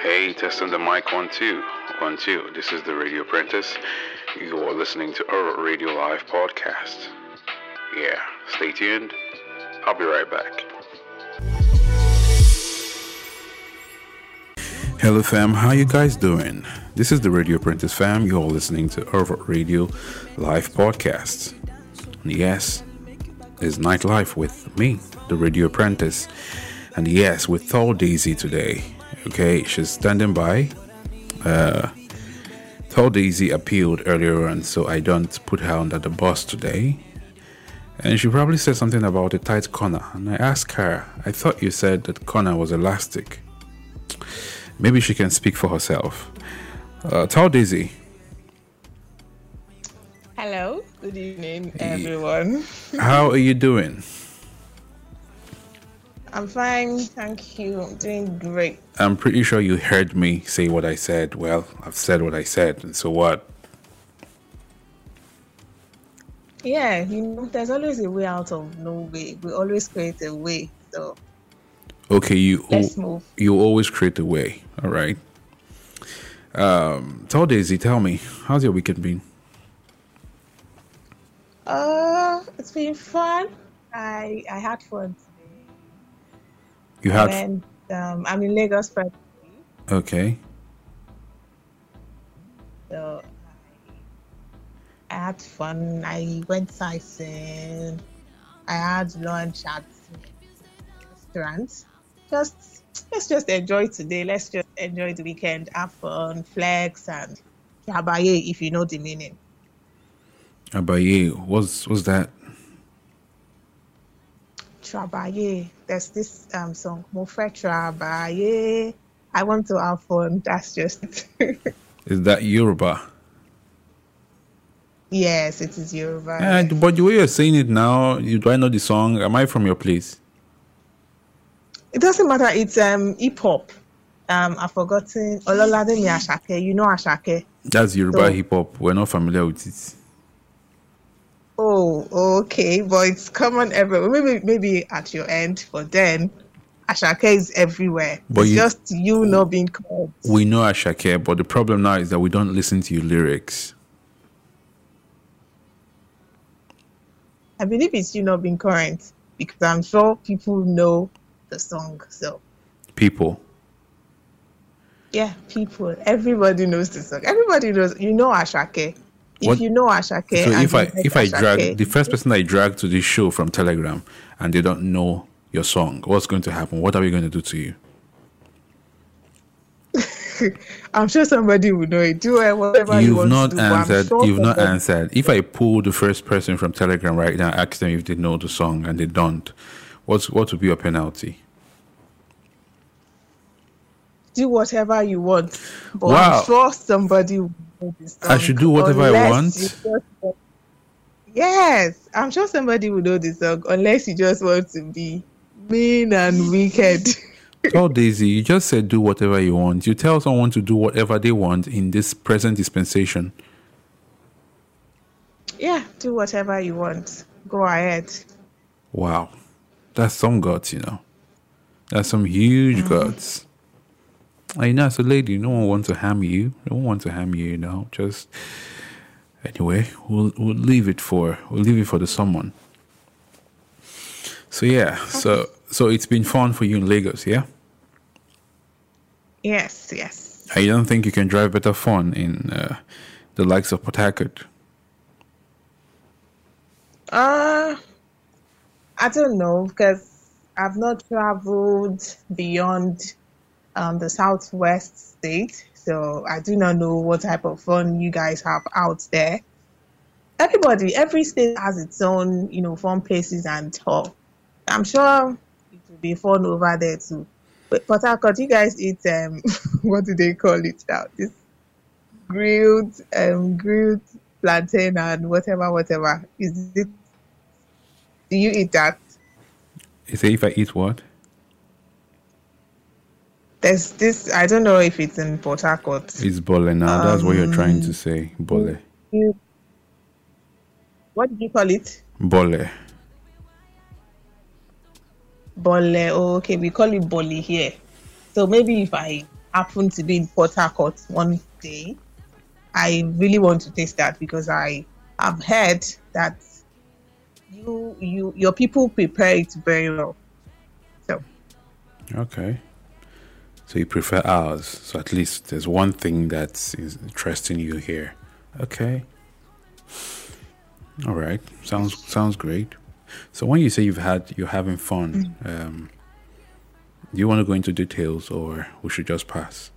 Hey, testing the mic one two one two. This is the Radio Apprentice. You are listening to our Radio Live podcast. Yeah, stay tuned. I'll be right back. Hello, fam. How you guys doing? This is the Radio Apprentice fam. You're listening to our Radio Live podcast. Yes, it's nightlife with me, the Radio Apprentice. And yes, with Thor Daisy today. Okay, she's standing by. Uh, Thor Daisy appealed earlier on, so I don't put her under the bus today. And she probably said something about a tight corner. And I asked her, I thought you said that corner was elastic. Maybe she can speak for herself. Uh, Thor Daisy. Hello, good evening, everyone. How are you doing? I'm fine, thank you. I'm doing great. I'm pretty sure you heard me say what I said. Well, I've said what I said, and so what? Yeah, you know, there's always a way out of no way. We always create a way. So Okay, you let's you always create a way. All right. Um, tell Daisy, tell me, how's your weekend been? Uh, it's been fun. I I had fun. You had And um, I'm in Lagos presently, okay. so I, had fun. I went sightseeing. I had lunch at restaurants. Just let's just enjoy today. Let's just enjoy the weekend, have fun, flex, and trabaye if you know the meaning. Abaye, what's what's that? Trabaye. There's this um song, Mofe Trabaye. I want to have fun. That's just is that Yoruba? yes, it is Yoruba. And but the way you're saying it now, you do I know the song? Am I from your place? It doesn't matter. It's um hip hop. Um, I've forgotten Ololademi Ashake. You know Ashake. That's Yoruba So- hip hop. We're not familiar with it. Oh, okay, but it's common everywhere. Maybe maybe at your end, but then Ashake is everywhere. But it's you- just you not being called. We know Ashake, but the problem now is that we don't listen to your lyrics. I believe it's you not being current because I'm sure people know the song. So People. yeah, people, everybody knows the song. Everybody knows. You know Ashake. If What- you know Ashake, So if I if I drag the first person I drag to this show from Telegram and they don't know your song, what's going to happen? What are we going to do to you? I'm sure somebody will know it. Do whatever you You've want not to do. answered. sure You've not somebody- answered. If I pull the first person from Telegram right now, ask them if they know the song and they don't, what's what would be your penalty? Do whatever you want. But Wow. I'm sure somebody will. I should do whatever I want? Yes, I'm sure somebody will know this song unless you just want to be mean and wicked. oh, Daisy, you just said do whatever you want. You tell someone to do whatever they want in this present dispensation. yeah, do whatever you want. Go ahead. Wow, that's some guts, you know. That's some huge mm-hmm. guts. I know, as a lady, no one wants to harm you. No one wants to harm you, you know. Just anyway, we'll we'll leave it for we'll leave it for the someone. So yeah, so so it's been fun for you in Lagos, yeah. Yes, yes. I don't think you can drive better fun in uh, the likes of Port Harcourt. Uh, I don't know because I've not traveled beyond um, the southwest state, so I do not know what type of fun you guys have out there. Everybody, every state has its own, you know, fun places and all. I'm sure it will be fun over there too. But Port Harcourt, you guys eat um, what do they call it now? This grilled um grilled plantain and whatever, whatever. Is it? Do you eat that? You say if I eat what? There's this. I don't know if it's in Port Harcourt. It's bole now. That's what you're trying to um, say. Bole. You, what did you call it? Bole. Bole. Oh, okay, we call it boli here. So maybe if I happen to be in Port Harcourt one day, I really want to taste that because I have heard that you you your people prepare it very well. So Okay. So you prefer ours. So at least there's one thing that's interesting you here. Okay. All right. Sounds sounds great. So when you say you've had you're having fun, um, do you want to go into details or we should just pass?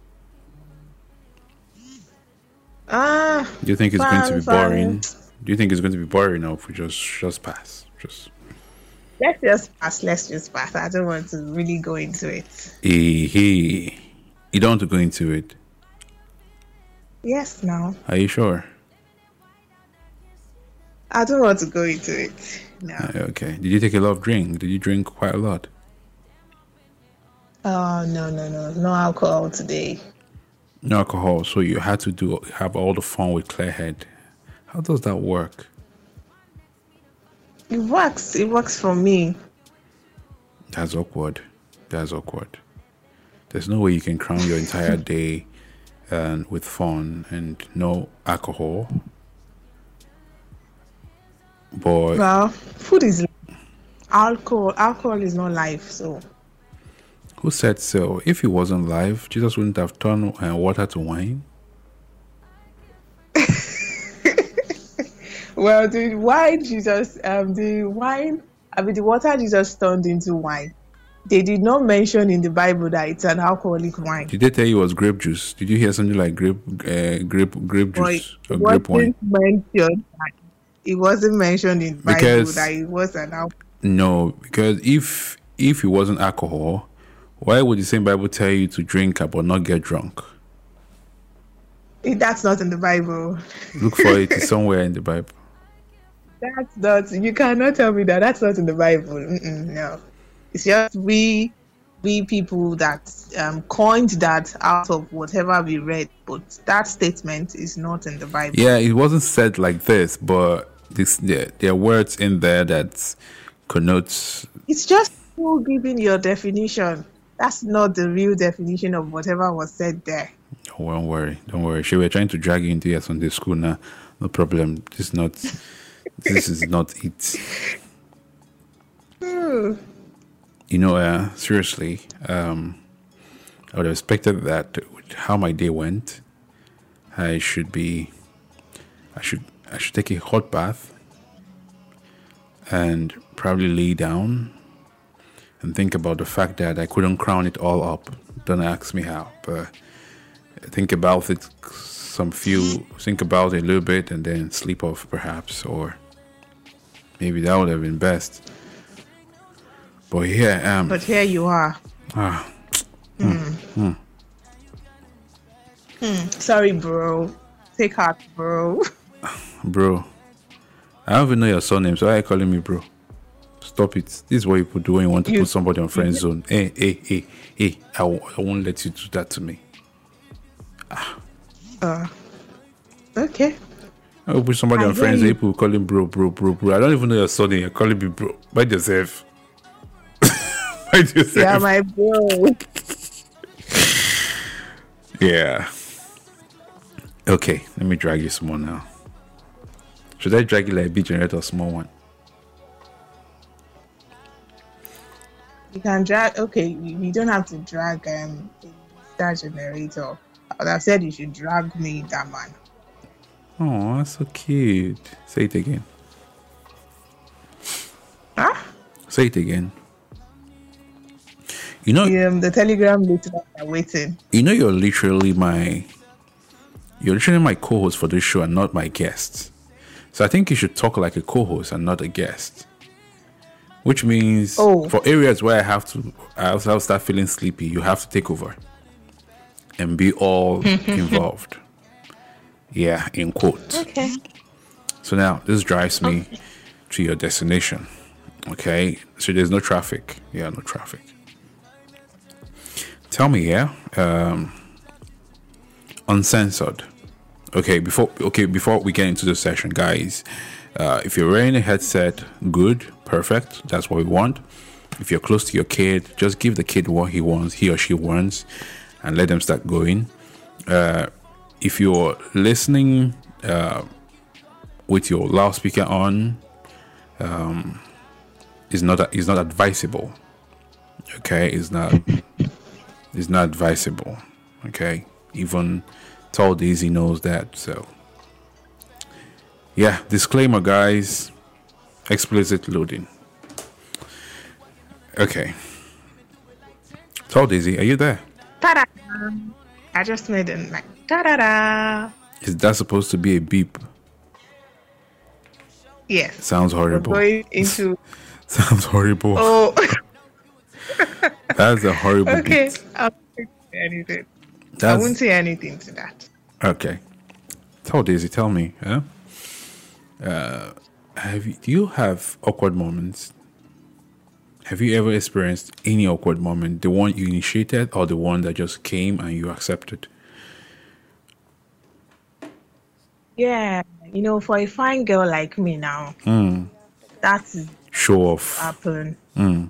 ah, Do you think it's going to be Fun, fun. boring? Do you think it's going to be boring or if we just just pass? Just let's just pass. Let's just pass. I don't want to really go into it. eh, hey, you don't want to go into it. Yes, now Are you sure? I don't want to go into it. No. Uh, Okay. Did you take a lot of drink? Did you drink quite a lot? Oh no no no no alcohol today. No alcohol, so you had to do have all the fun with clear head. How does that work? It works. It works for me. That's awkward. That's awkward. There's no way you can crown your entire day and with fun and no alcohol. Boy, Well, food is alcohol. Alcohol is not life. So who said so? If he wasn't live, Jesus wouldn't have turned uh, water to wine. Well, the wine Jesus, um, the wine. I mean, the water Jesus turned into wine. They did not mention in the Bible that it's an alcoholic wine. Did they tell you it was grape juice? Did you hear something like grape, uh, grape, grape juice it or grape wine? wasn't mentioned. It wasn't mentioned in the Bible Because- that it was an alcohol. No, because if if it wasn't alcohol, why would the same Bible tell you to drink but not get drunk? That's not in the Bible. Look for it somewhere in the Bible. That's not. You cannot tell me that. That's not in the Bible. Mm-mm, no, it's just we, we people that um, coined that out of whatever we read. But that statement is not in the Bible. Yeah, it wasn't said like this, but this there, there are words in there that connotes. It's just you giving your definition. That's not the real definition of whatever was said there. Oh, don't worry, don't worry. She we're trying to drag you into your Sunday school now. No problem. This is not. This is not it. Hmm. You know, uh, seriously, um, I would have expected that with how my day went, I should be, I should, I should take a hot bath and probably lay down and think about the fact that I couldn't crown it all up. Don't ask me how, but think about it some few, think about it a little bit and then sleep off perhaps, or maybe that would have been best. But here I am. But here you are. Ah, Hmm, hmm. hmm. hmm. Sorry, bro. Take heart, bro. bro. I don't even know your surname, so why are you calling me bro? Stop it. This is what you do when you want to You- put somebody on friend zone. Hey, hey, hey, hey, I, w- I won't let you do that to me. Ah. Uh, okay. I will put somebody I on Friends you. people call him bro, bro, bro, bro. I don't even know your surname. You're calling me bro. By yourself. By yourself. Yeah, my bro. Yeah. Okay, let me drag you some more now. Should I drag you like a big generator or small one? You can drag. Okay, you, you don't have to drag um that generator. I said you should drag me that man. Oh, that's so cute. Say it again. Huh? Say it again. You know, Um, the telegram listeners are waiting. you know, you're literally my, you're literally my co-host for this show and not my guest. So I think you should talk like a co-host and not a guest. Which means Oh. for areas where I have to, I also start feeling sleepy. You have to take over and be all involved. Yeah, in quotes. Okay. So now this drives me to your destination. Okay, so there's no traffic. Yeah, no traffic. Tell me, yeah, um, uncensored. Okay, before okay before we get into the session, guys, uh, if you're wearing a headset, good, perfect. That's what we want. If you're close to your kid, just give the kid what he wants, he or she wants. And let them start going. Uh, if you're listening uh, with your loudspeaker on, um, is not is not advisable. Okay, it's not it's not advisable. Okay, even Tall Daisy knows that. So, yeah, disclaimer, guys. Explicit loading. Okay. Tall Daisy, are you there? Ta-da! I just made it like ta-da-da. Is that supposed to be a beep? Yes. Sounds We're horrible. going into Sounds horrible. oh That's a horrible okay. beat. I won't say anything. I won't say anything to that. okay. Tell Daisy, tell me, huh? Uh, have you, do you have awkward moments? Have you ever experienced any awkward moment? The one you initiated or the one that just came and you accepted? Yeah, you know, for a fine girl like me now, Hmm. that is Show off. happen. Hmm.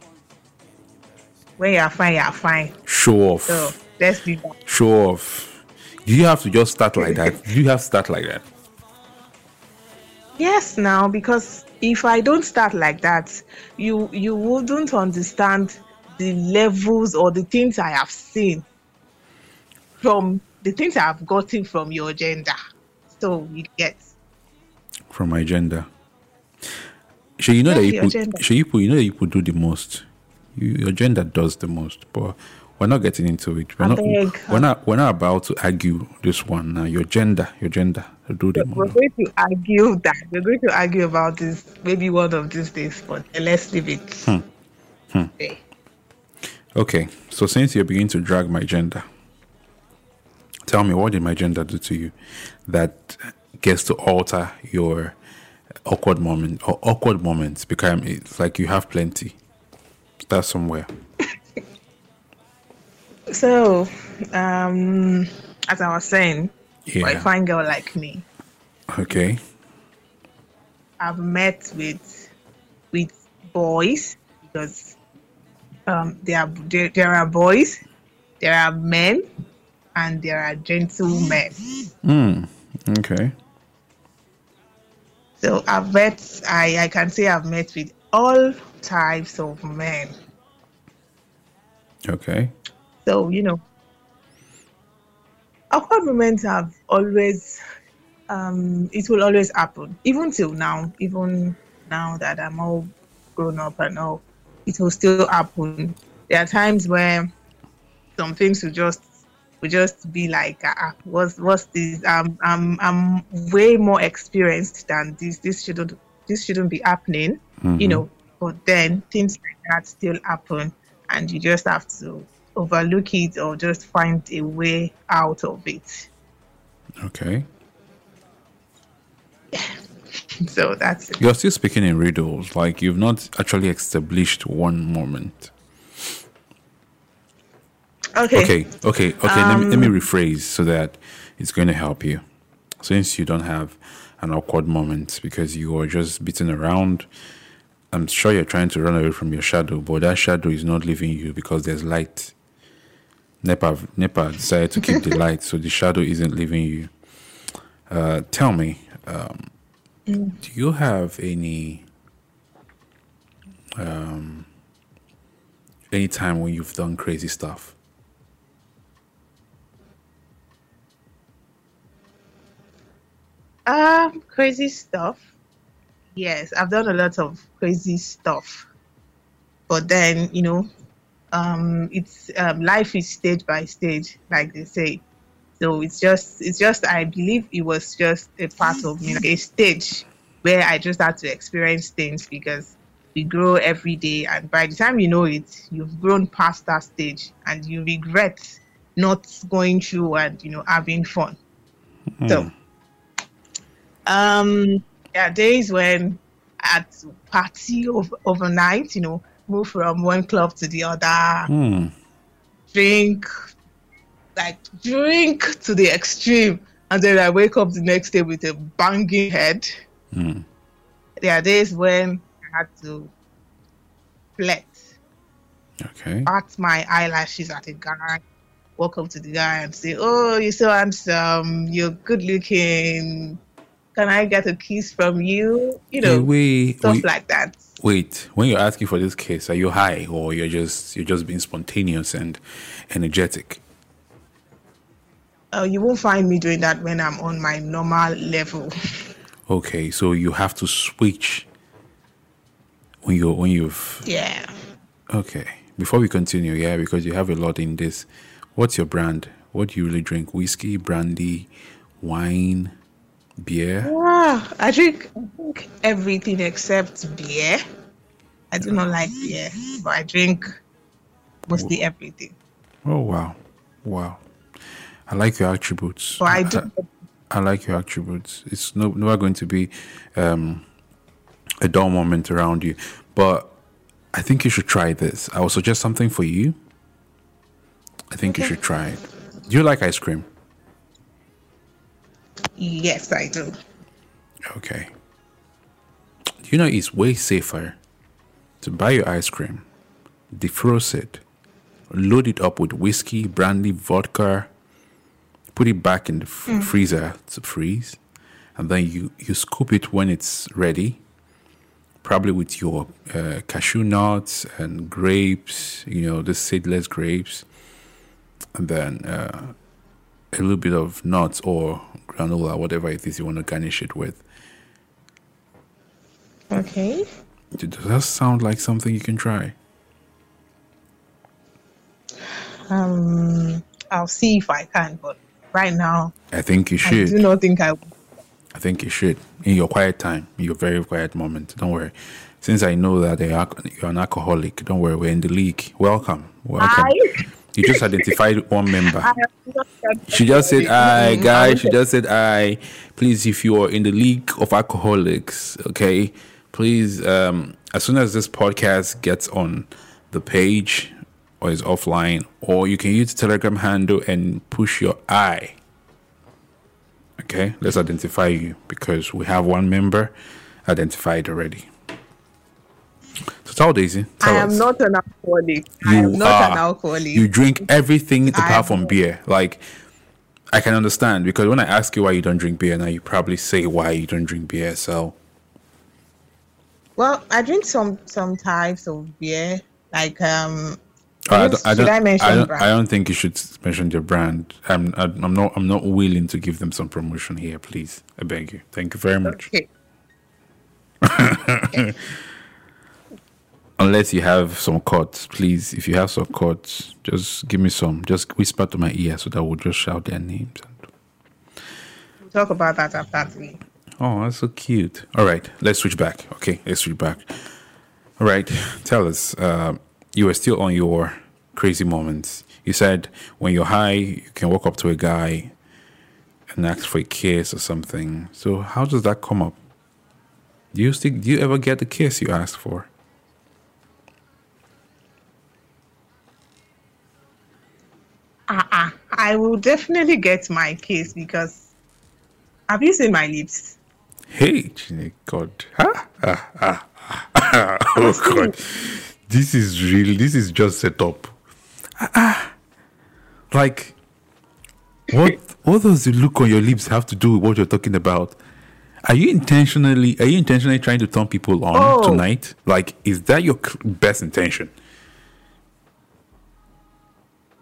When you're fine, you're fine. Show off. So let's do that. Show off. Do you have to just start like that? Do you have to start like that? Yes, now because if I don't start like that, you you wouldn't understand the levels or the things I have seen from the things I have gotten from your gender. So you get from my gender. So you know that you put, so you put, you know that you put do the most. You, your gender does the most, but we're not getting into it. We're I not. beg. We're not. We're not about to argue this one now. Your gender, your gender, do the we're going to argue that we're going to argue about this maybe one of these days, but let's leave it. Hmm. Okay. Okay, so since you're beginning to drag my gender, tell me what did my gender do to you that gets to alter your awkward moment or awkward moments? Because it's like you have plenty. Start somewhere. So, um, as I was saying, for a fine girl like me, Okay. I've met with with boys because um, there are there, there are boys, there are men, and there are gentlemen. Hmm. Okay. So I've met I, I can say I've met with all types of men. Okay. So you know, awkward moments have always um, it will always happen, even till now. Even now that I'm all grown up and all, it will still happen. There are times where some things will just will just be like, ah, what's what's this? Um, I'm I'm way more experienced than this. This shouldn't this shouldn't be happening, you know. But then things like that still happen, and you just have to overlook it or just find a way out of it. Okay. So that's it. You're still speaking in riddles, like you've not actually established one moment. Okay. Okay, okay, okay. let, me, let me um, rephrase so that it's going to help you. Since you don't have an awkward moment because you are just beating around, I'm sure you're trying to run away from your shadow, but that shadow is not leaving you because there's light. Nepa, Nepa decided to keep the light, so the shadow isn't leaving you. Uh, tell me, um, do you have any um, any time when you've done crazy stuff? Um, crazy stuff. Yes, I've done a lot of crazy stuff. But then, you know, um, it's um, life is stage by stage, like they say. So it's just, it's just, I believe it was just a part of me, like a stage where I just had to experience things because we grow every day, and by the time you know it, you've grown past that stage, and you regret not going through and you know having fun. So um, there are days when at party ov- overnight, you know, move from one club to the other, Hmm. drink, like drink to the extreme, and then I wake up the next day with a banging head. Hmm. There are days when I had to flex, Okay. bat my eyelashes at a guy walk up to the guy and say, "Oh, you're so handsome. You're good looking. Can I get a kiss from you?" You know, wait, stuff wait, like that. Wait. When you're asking for this kiss, are you high or you're just you're just being spontaneous and energetic? oh you won't find me doing that when I'm on my normal level. Okay, so you have to switch when you when you've yeah. okay. Before we continue, yeah, because you have a lot in this. What's your brand? What do you really drink? Whiskey, brandy, wine, beer? Wow, I drink, I drink everything except beer. I do not like beer, but I drink mostly everything. Oh wow, wow! I like your attributes. But I do. I like your attributes. It's no, never going to be um, a dull moment around you. But I think you should try this. I will suggest something for you. I think you should try it. Do you like ice cream? Yes, I do. Okay. You know it's way safer to buy your ice cream, defrost it, load it up with whiskey, brandy, vodka, put it back in the f- freezer to freeze, and then you, you scoop it when it's ready, probably with your uh, cashew nuts and grapes, you know, the seedless grapes, and then uh, a little bit of nuts or granola, whatever it is you want to garnish it with. Okay. Does that sound like something you can try? Um, I'll see if I can, but right now I think you should. I do not think I. I think you should. In your quiet time, in your very quiet moment. Don't worry. Since I know that you're you're an alcoholic, don't worry. We're in the league. Welcome. Welcome. You just identified one member. I have not said She just said, "I, guys." She just said, "I." Please, if you are in the league of alcoholics, okay, please. Um, as soon as this podcast gets on the page or is offline, or you can use the Telegram handle and push your I. Okay, let's identify you because we have one member identified already. So tell Daisy. Tell I am us. not an alcoholic. I You am not are. an alcoholic. You drink everything apart from beer. Like I can understand because when I ask you why you don't drink beer now, you probably say why you don't drink beer. So well, I drink some some types of beer, like um. I don't, I don't, I mention I don't, brand? I don't think you should mention your brand. I'm, I'm not, I'm not willing to give them some promotion here. Please, I beg you. Thank you very much. Okay. Unless you have some cuts, please. If you have some cuts, just give me some. Just whisper to my ear so that we'll just shout their names. We'll talk about that after three. Oh, that's so cute. All right, let's switch back. Okay, let's switch back. All right, tell us. Uh, you were still on your crazy moments. You said when you're high, you can walk up to a guy and ask for a kiss or something. So how does that come up? Do you still, do you ever get the kiss you asked for? Uh-uh. I will definitely get my case because have you seen my lips? Hey, God. Ah, ah, ah, ah. oh, God. This is real. This is just set up. Ah, ah. Like, what, what does the look on your lips have to do with what you're talking about? Are you intentionally, are you intentionally trying to turn people on Oh. tonight? Like, is that your best intention?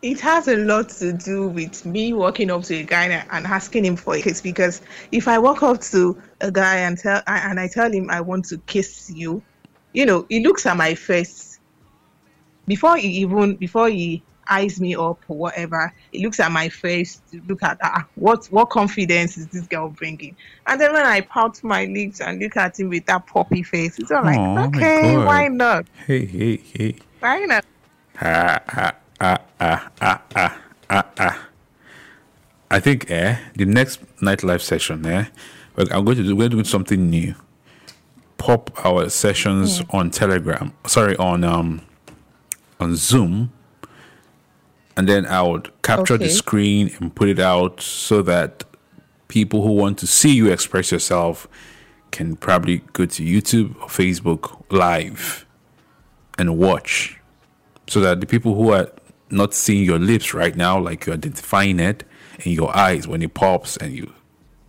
It has a lot to do with me walking up to a guy and asking him for a kiss because if I walk up to a guy and tell and I tell him I want to kiss you, you know, he looks at my face before he even before he eyes me up or whatever. He looks at my face to look at ah, what what confidence is this girl bringing, and then when I pout my lips and look at him with that puppy face, it's all like Aw, my okay, why not? Hey, hey, hey. Why not? Ah, ah, ah, ah, ah, ah, ah, ah. I think, eh, the next nightlife session, eh, I'm going to do, we're doing something new. Pop our sessions on Telegram, sorry, on um, on Zoom, and then I would capture the screen and put it out so that people who want to see you express yourself can probably go to YouTube or Facebook live and watch so that the people who are not seeing your lips right now, like you're identifying it in your eyes when it pops and you,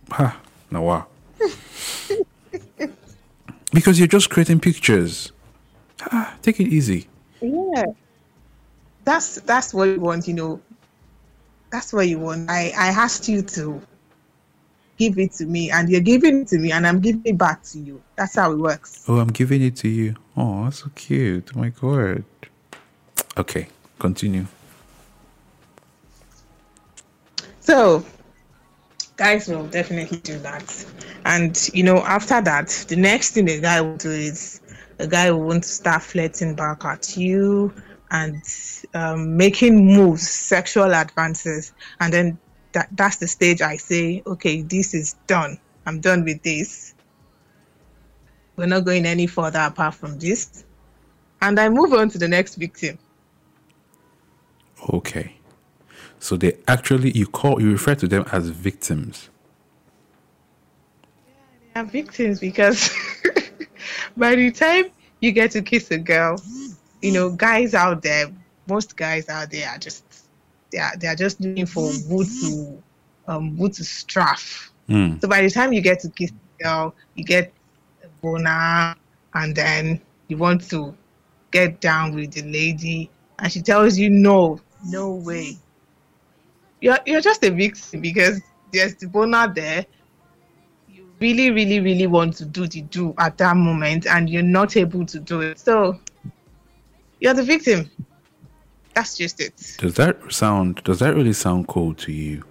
ha, no wow. because you're just creating pictures. Ah, take it easy. Yeah. That's that's what you want, you know. That's what you want. I I asked you to give it to me, and you're giving it to me, and I'm giving it back to you. That's how it works. Oh, I'm giving it to you. Oh, that's so cute. Oh my god. Okay, continue. So, guys will definitely do that. And, you know, after that, the next thing the guy will do is the guy will want to start flirting back at you and um, making moves, sexual advances. And then that, that's the stage I say, okay, this is done. I'm done with this. We're not going any further apart from this. And I move on to the next victim. Okay. So they actually you call you refer to them as victims. Yeah, They are victims because by the time you get to kiss a girl, you know, guys out there, most guys out there are just they are they are just looking for wood to um wood to straff. Mm. So by the time you get to kiss a girl, you get a boner and then you want to get down with the lady and she tells you no, no way. You're you're just a victim because there's the boner there. You really, really, really want to do the do at that moment and you're not able to do it. So you're the victim. That's just it. Does that sound does that really sound cool to you?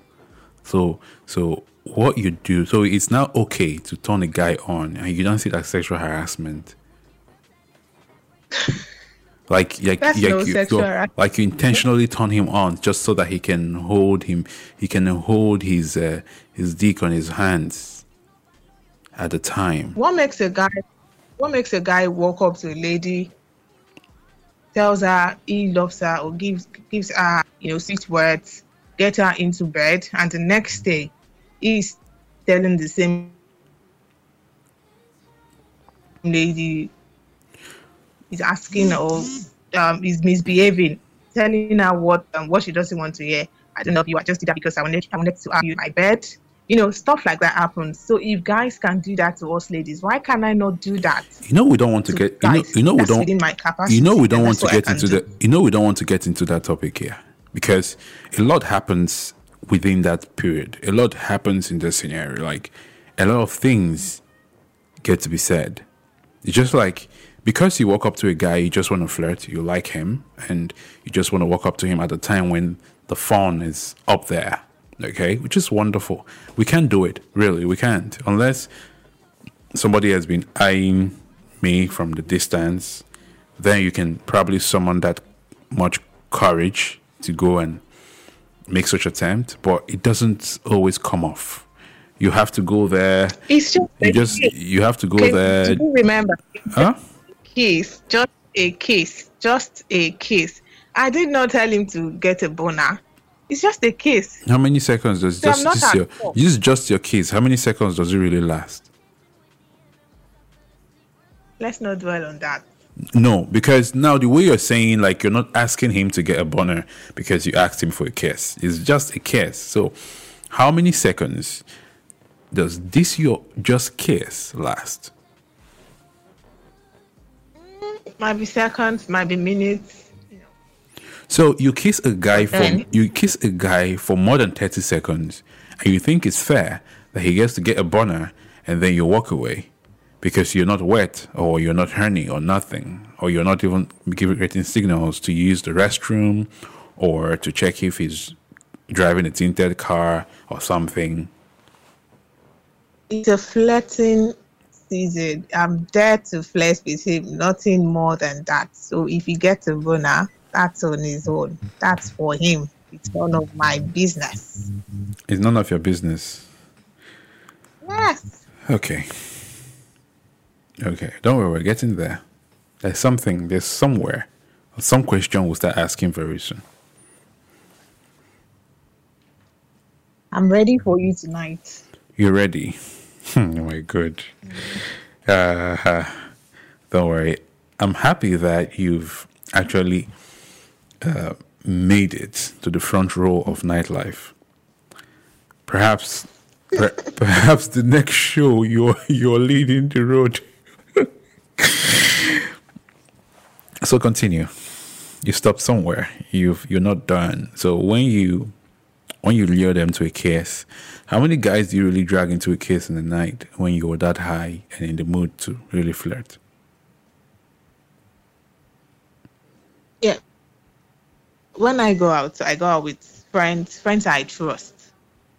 So so what you do so it's now okay to turn a guy on and you don't see that sexual harassment. like like That's like no you, sexual like you intentionally turn him on just so that he can hold him he can hold his uh, his dick on his hands at the time. What makes a guy what makes a guy walk up to a lady, tells her he loves her or gives gives her, you know, sweet words, get her into bed, and the next day he's telling the same lady he's asking or um is misbehaving, telling her what um, what she doesn't want to hear. I don't know if you I just did that because I wanted I wanted to have you in my bed. You know, stuff like that happens. So if guys can do that to us ladies, why can I not do that? You know we don't want to to get you know you know we That's don't my capacity. you know we don't want to that's what I get into do. the you know we don't want to get into that topic here because a lot happens within that period a lot happens in the scenario like a lot of things get to be said it's just like because you walk up to a guy you just want to flirt you like him and you just want to walk up to him at the time when the phone is up there okay which is wonderful we can't do it really we can't unless somebody has been eyeing me from the distance, then you can probably summon that much courage to go and make such attempt. But it doesn't always come off. You have to go there. It's just You just you have to go Okay, there. Remember? Huh? Kiss, just a kiss, just a kiss. I did not tell him to get a boner. It's just a kiss. How many seconds does So just this your fault. is just your kiss? How many seconds does it really last? Let's not dwell on that. No, because now the way you're saying, like you're not asking him to get a boner because you asked him for a kiss. It's just a kiss. So, how many seconds does this your just kiss last? Might be seconds, might be minutes. So you kiss a guy for you kiss a guy for more than thirty seconds, and you think it's fair that he gets to get a boner, and then you walk away because you're not wet or you're not horny or nothing, or you're not even giving getting signals to use the restroom or to check if he's driving a tinted car or something. It's a flirting season. I'm there to flirt with him, nothing more than that. So if he gets a boner, that's on his own. That's for him. It's none of my business. It's none of your business. Yes. Okay. Okay. Don't worry, we're getting there. There's something, there's somewhere. Some question we'll start asking very soon. I'm ready for you tonight. You're ready? Oh my god. Uh, don't worry. I'm happy that you've actually uh, made it to the front row of nightlife. Perhaps, per, perhaps the next show you're you're leading the road. so continue. You stop somewhere. You've you're not done. So when you when you lure them to a kiss, how many guys do you really drag into a kiss in the night when you're that high and in the mood to really flirt? Yeah. When I go out, I go out with friends, friends I trust.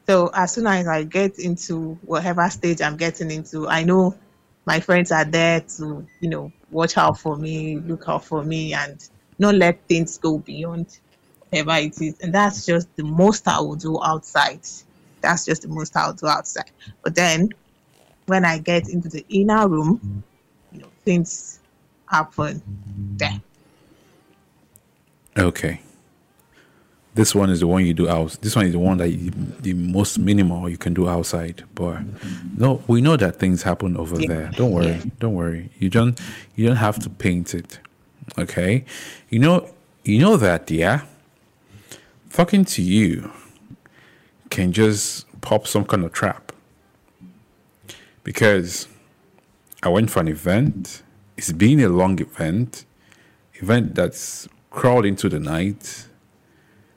So as soon as I get into whatever stage I'm getting into, I know my friends are there to, you know, watch out for me, look out for me, and not let things go beyond whatever it is. And that's just the most I will do outside. That's just the most I'll do outside. But then when I get into the inner room, you know, things happen there. Okay. This one is the one you do out. This one is the one that you, the most minimal you can do outside. But no, we know that things happen over Yeah. there. Don't worry. Yeah. Don't worry. You don't. You don't have to paint it. Okay. You know. You know that. Yeah. Fucking to you can just pop some kind of trap. Because I went for an event. It's been a long event event that's crawled into the night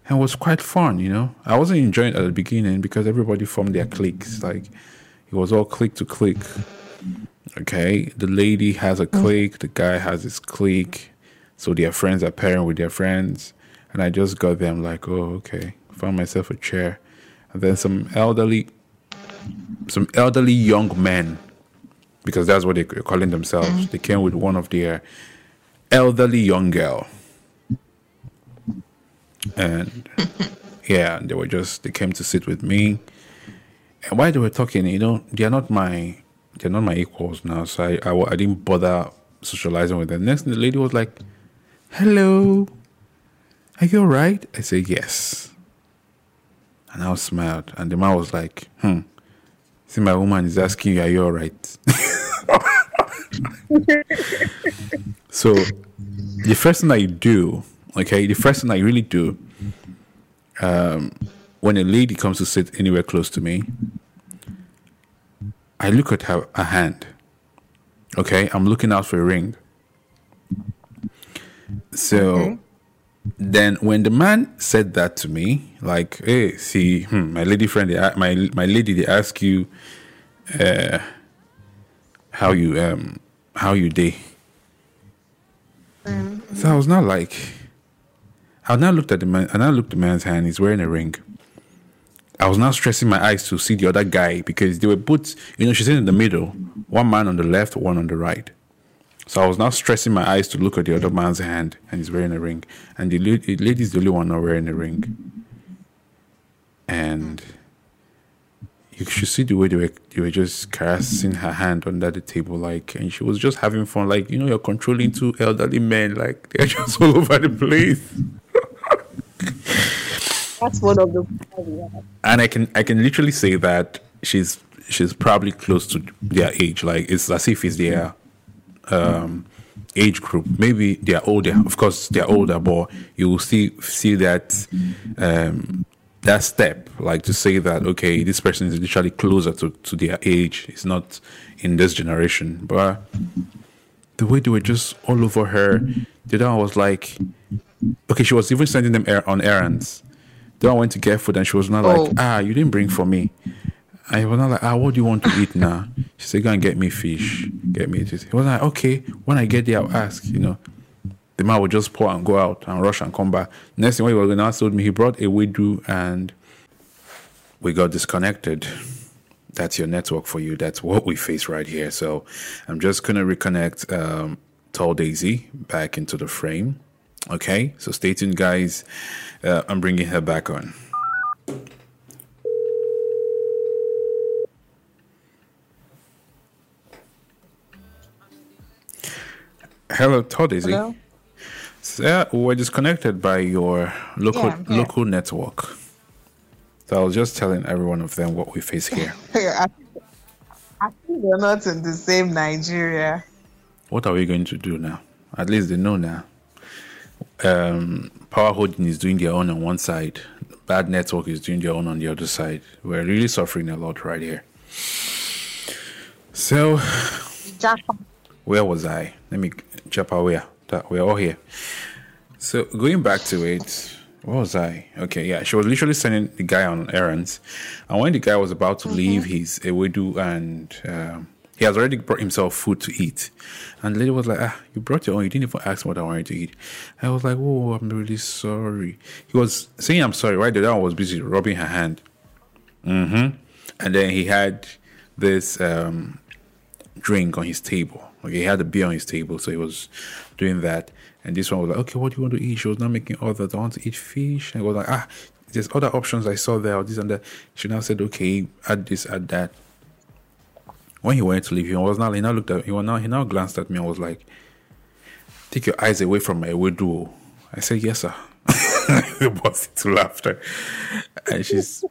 and was quite fun, you know. I wasn't enjoying it at the beginning because everybody formed their cliques. Like it was all click to click. Okay. The lady has a mm. clique, the guy has his clique. So their friends are pairing with their friends. And I just got them like, oh, okay. Found myself a chair. And then some elderly some elderly young men, because that's what they're calling themselves. Mm. They came with one of their elderly young girl. And yeah, they were just they came to sit with me. And while they were talking, you know, they're not my they're not my equals now, so I, I, I didn't bother socializing with them. Next, the lady was like, "Hello, are you alright?" I said, "Yes," and I smiled. And the man was like, "Hmm, see, my woman is asking you, are you alright?" So the first thing I do, okay, the first thing I really do, um, when a lady comes to sit anywhere close to me, I look at her, her hand. Okay, I'm looking out for a ring. So then, when the man said that to me, like, "Hey, see, hmm, my lady friend, they, my my lady, they ask you, uh, how you um, how you day." So I was not like, I now looked at the man, and I looked the man's hand. He's wearing a ring. I was now stressing my eyes to see the other guy because they were both, you know, she's in the middle, one man on the left, one on the right. So I was now stressing my eyes to look at the other man's hand, and he's wearing a ring, and the, la- the lady's the only one not wearing a ring. And you should see the way they were, they were just caressing her hand under the table, like, and she was just having fun, like, you know, you're controlling two elderly men, like, they're just all over the place. That's one of the and I can I can literally say that she's she's probably close to their age. Like it's as if it's their um, age group. Maybe they're older. Of course, they're older, but you will see see that um, that step, like to say that okay, this person is literally closer to to their age. It's not in this generation, but the way they were just all over her. The other one was like, okay, she was even sending them on errands. The one went to get food and she was not Oh. like, ah, you didn't bring for me. I was not like, ah, what do you want to eat now? She said, go and get me fish. Get me this. He was like, okay, when I get there, I'll ask, you know. The man would just pour and go out and rush and come back. Next thing when he was going to ask told me, he brought a widow and we got disconnected. That's your network for you. That's what we face right here. So I'm just going to reconnect um, Tall Daisy back into the frame. Okay, so stay tuned, guys. Uh, I'm bringing her back on. Hello, Todd. Daisy. Hello? So, we're disconnected by your local Yeah, yeah. local network. So I was just telling every one of them what we face here. I think they're not in the same Nigeria. what are we going to do now? At least they know now. um, Power Holding is doing their own on one side, Bad Network is doing their own on the other side. We're really suffering a lot right here. So, where was I? Let me Japa where? That we're all here. So going back to it, what was I? Okay, yeah, she was literally sending the guy on errands, and when the guy was about to leave his ewedu and um, he has already brought himself food to eat, and the lady was like, "Ah, you brought your own. You didn't even ask what I wanted to eat." I was like, "Oh, I'm really sorry." He was saying, "I'm sorry." Right, the other one was busy rubbing her hand. Mm-hmm. And then he had this um, drink on his table. Okay, he had a beer on his table, so he was doing that. And this one was like, okay, what do you want to eat? She was not making others. I want to eat fish. And I was like, ah, there's other options I saw there, or this and that. She now said, okay, add this, add that. When he went to leave, he was now he now looked at he now he now glanced at me and was like, take your eyes away from my widow. I said, yes, sir. burst into laughter, and she's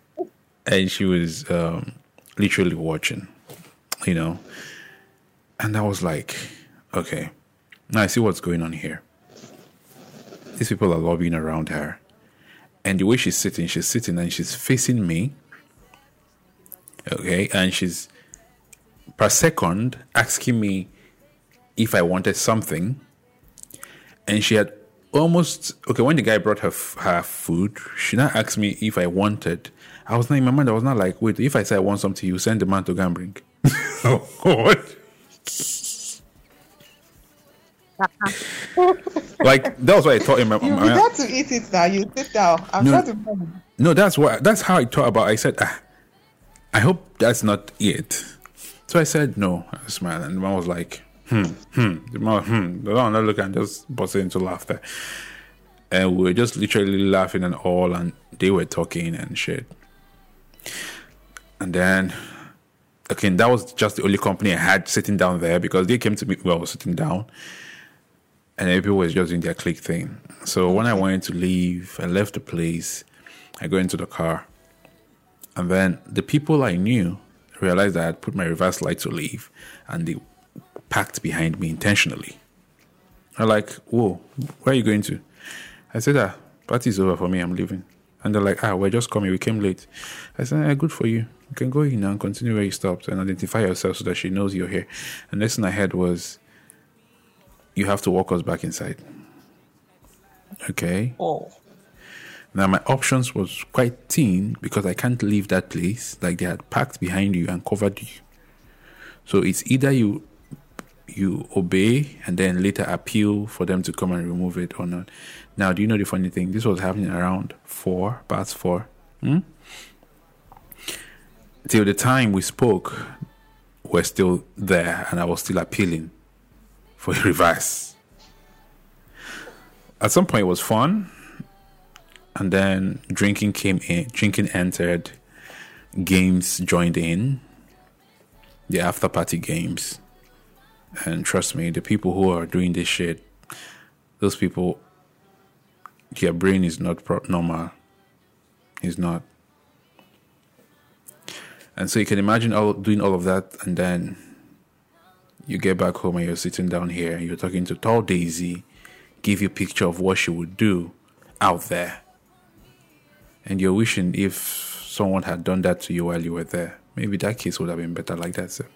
and she was um, literally watching, you know. And I was like, okay, now I see what's going on here. These people are lobbying around her. And the way she's sitting, she's sitting and she's facing me. Okay, and she's per second asking me if I wanted something. And she had almost okay when the guy brought her her food. She now asked me if I wanted. I was not in my mind. I was not like, wait, if I say I want something, you send the man to bring. oh, what? like that was what I thought in my, You my got to eat it now. You sit down. I'm No. trying to no, that's what that's how I thought about. It. I said, ah, I hope that's not it. So I said no. I smiled, and the man was like, hmm, hmm. The man, hmm. The man looking and just busted into laughter, and we were just literally laughing and all, and they were talking and shit. And then, okay, that was just the only company I had sitting down there because they came to me while I was sitting down, and everyone was just doing their click thing. So when I wanted to leave, I left the place. I go into the car, and then the people I knew realized that I had put my reverse light to leave, and they packed behind me intentionally. I'm like, "Whoa, where are you going to?" I said, "Ah, party's over for me. I'm leaving." And they're like, "Ah, we're just coming. We came late." I said, ah, "Good for you. You can go in now and continue where you stopped and identify yourself so that she knows you're here." And next thing I heard was, "You have to walk us back inside." Okay. Oh. Now my options was quite thin because I can't leave that place. Like they had packed behind you and covered you. So it's either you you obey and then later appeal for them to come and remove it or not. Now, do you know the funny thing? This was happening around four, past four. Hmm? Till the time we spoke, we're still there and I was still appealing for a reverse. At some point it was fun and then drinking came in drinking entered games joined in the after party games and trust me the people who are doing this shit those people their brain is not pro- normal. It's not. And so you can imagine all doing all of that and then you get back home and you're sitting down here and you're talking to tall daisy give you a picture of what she would do out there. And you're wishing if someone had done that to you while you were there, maybe that case would have been better like that, sir.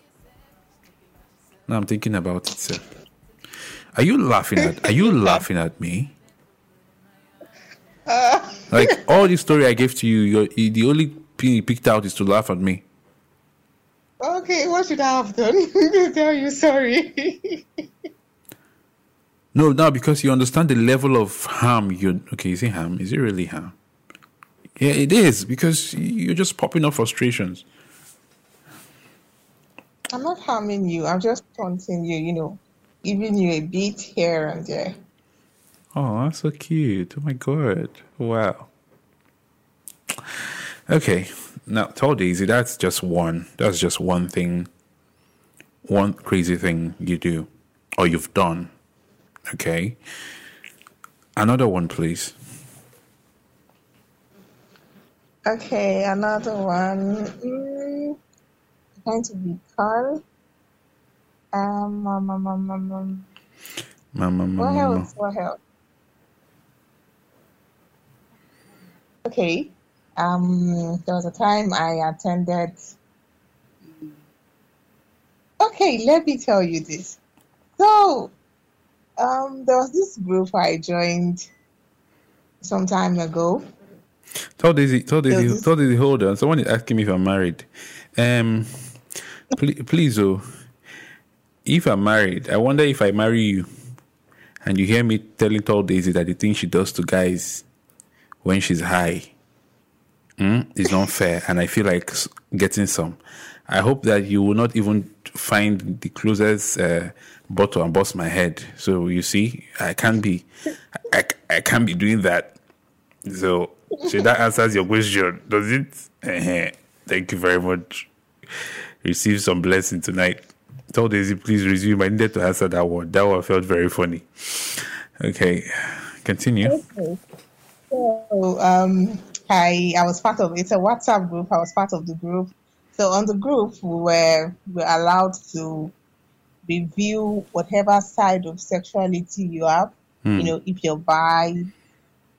Now I'm thinking about it, sir. Are you laughing at? Are you laughing at me? Like all the story I gave to you, you're, you- the only thing you picked out is to laugh at me. Okay, what should I have done to tell you sorry? No, now because you understand the level of harm you. Okay, is it harm. Is it really harm? Yeah, it is because you're just popping up frustrations. I'm not harming you. I'm just taunting you, you know, giving you a beat here and there. Oh, that's so cute. Oh my god. Wow. Okay. Now tell Daisy that's just one. That's just one thing. One crazy thing you do. Or you've done. Okay. Another one, please. Okay, another one. Mm, trying to be calm. Um, um, um, um, um, um. Mama, What mama, else? What else? okay. Um, there was a time I attended. Okay, let me tell you this. So, um, there was this group I joined some time ago. Tell Daisy, tell Daisy, tell Daisy, hold on. Someone is asking me if I'm married. Um, please, please, oh, if I'm married, I wonder if I marry you and you hear me telling tall Daisy that the thing she does to guys when she's high mm, is not fair, and I feel like getting some. I hope that you will not even find the closest uh, bottle and bust my head. So you see, I can't be, I, I can't be doing that. So, so that answers your question, does it? Thank you very much. Receive some blessing tonight. Tell Daisy, please resume. I needed to answer that one. That one felt very funny. Okay, continue. okay. So, um, I I was part of it's a WhatsApp group. I was part of the group. So on the group, we were we were allowed to review whatever side of sexuality you have. You know, if you're bi,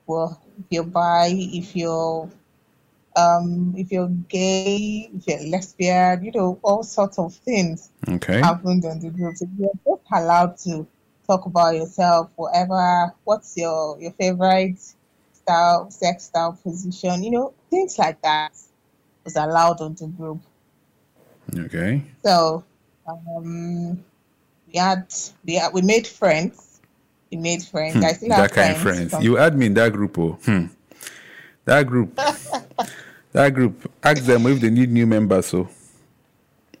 well, if you're bi, if you're um, if you're gay, if you're lesbian, you know, all sorts of things Okay. happened on the group. So you're just allowed to talk about yourself, whatever, what's your your favorite style, sex style, position, you know, things like that was allowed on the group. Okay. So um, we had we had, we made friends. We made friends. I still have That kind of friends. from- You add me in that group, oh. Hmm. That group. that group. Ask them if they need new members, so.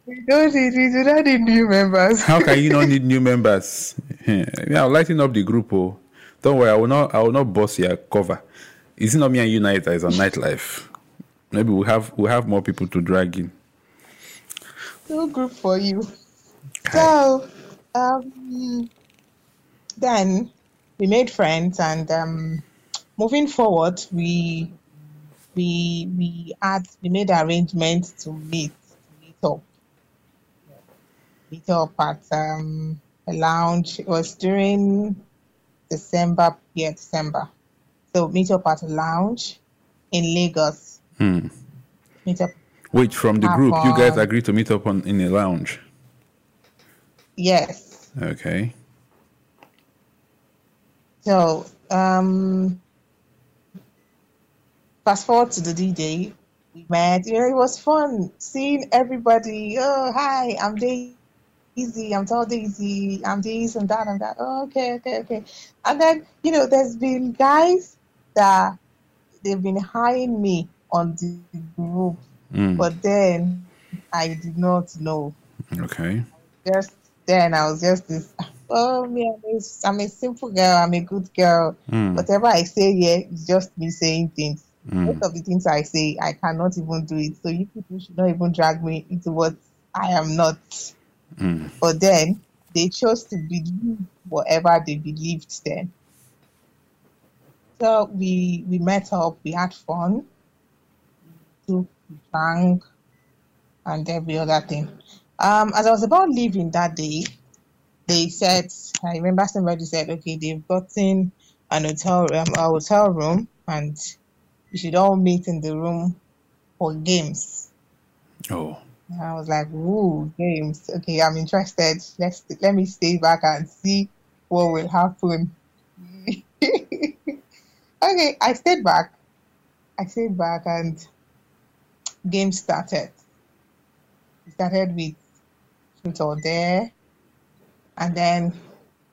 we don't need we do not need new members. How can you not need new members? Yeah, I'll lighten up the group, oh. Don't worry, I will not I will not boss your cover. It's not me and you night is on nightlife? Maybe we have we have more people to drag in. no group for you. Okay. So um, then we made friends, and um, moving forward, we we we had we made arrangements to meet to meet up meet up at um, a lounge. It was during December, yeah, December. So meet up at a lounge in Lagos. Hmm. Meet up, Wait, from the group, you guys agreed to meet up on in a lounge. yes. Okay. So, um, fast forward to the D Day, we met. You know, it was fun seeing everybody. Oh, hi, I'm Daisy. I'm tall Daisy. I'm this and that and that. Oh, okay, okay, okay. And then, you know, there's been guys that they've been hiring me on the group, Mm. but then I did not know. Okay. Just then, I was just this. Oh, me, I'm a, I'm a simple girl. I'm a good girl. Mm. Whatever I say here is just me saying things. Mm. Most of the things I say, I cannot even do it. So you people should not even drag me into what I am not. Mm. But then they chose to believe whatever they believed then. So we we met up, we had fun, took, drank, and every other thing. Um, as I was about leaving that day, they said, I remember somebody said, okay, they've gotten an hotel um, a hotel room, and we should all meet in the room for games. Oh. And I was like, ooh, games. Okay, I'm interested. Let's let me stay back and see what will happen. okay, I stayed back. I stayed back and game started. We started with truth or dare, and then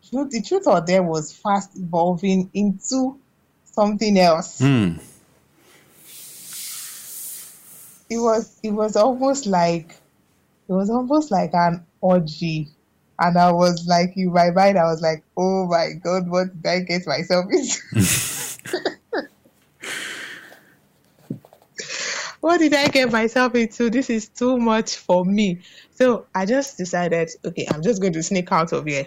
truth, the truth or dare was fast evolving into something else. Mm. It was it was almost like it was almost like an orgy. And I was like, in my mind, I was like, oh my God, what did I get myself into? what did I get myself into? This is too much for me. So I just decided, okay, I'm just going to sneak out of here.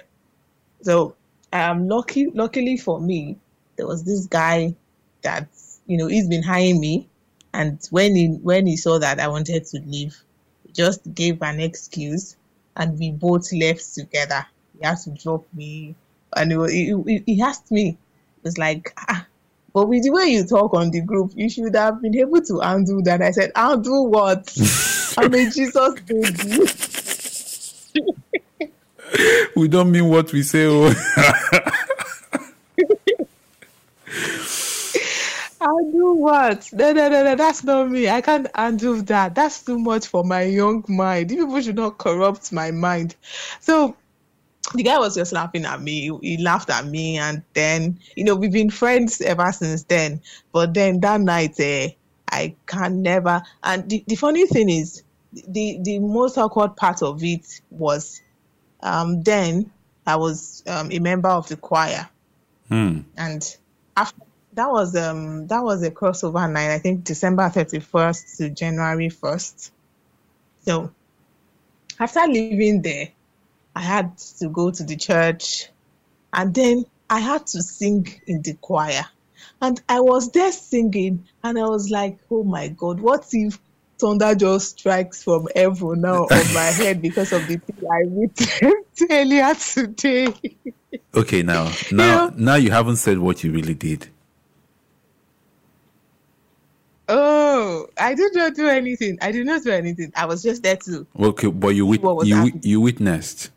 So um, lucky, luckily for me, there was this guy that you know he's been hiring me, and when he when he saw that I wanted to leave, he just gave an excuse, and we both left together. He had to drop me, and he, he, he, he asked me, it was like, ah, But with the way you talk on the group, you should have been able to undo that. I said, undo what? I'm a Jesus baby. we don't mean what we say. Oh. undo what? No, no, no, no, that's not me. I can't undo that. That's too much for my young mind. You people should not corrupt my mind. So the guy was just laughing at me. He laughed at me, and then you know we've been friends ever since then. But then that night, eh, I can never. And the, the funny thing is, the the most awkward part of it was, um, then I was um, a member of the choir, Hmm. and after that was um that was a crossover night. I think December thirty first to January first. So after leaving there, I had to go to the church and then I had to sing in the choir. And I was there singing and I was like, oh my God, what if thunder just strikes from heaven now on my head because of the thing I witnessed earlier today? Okay, now, now, now you haven't said what you really did. Oh, I did not do anything. I did not do anything. I was just there to, Okay, but you wit- you happening? you witnessed,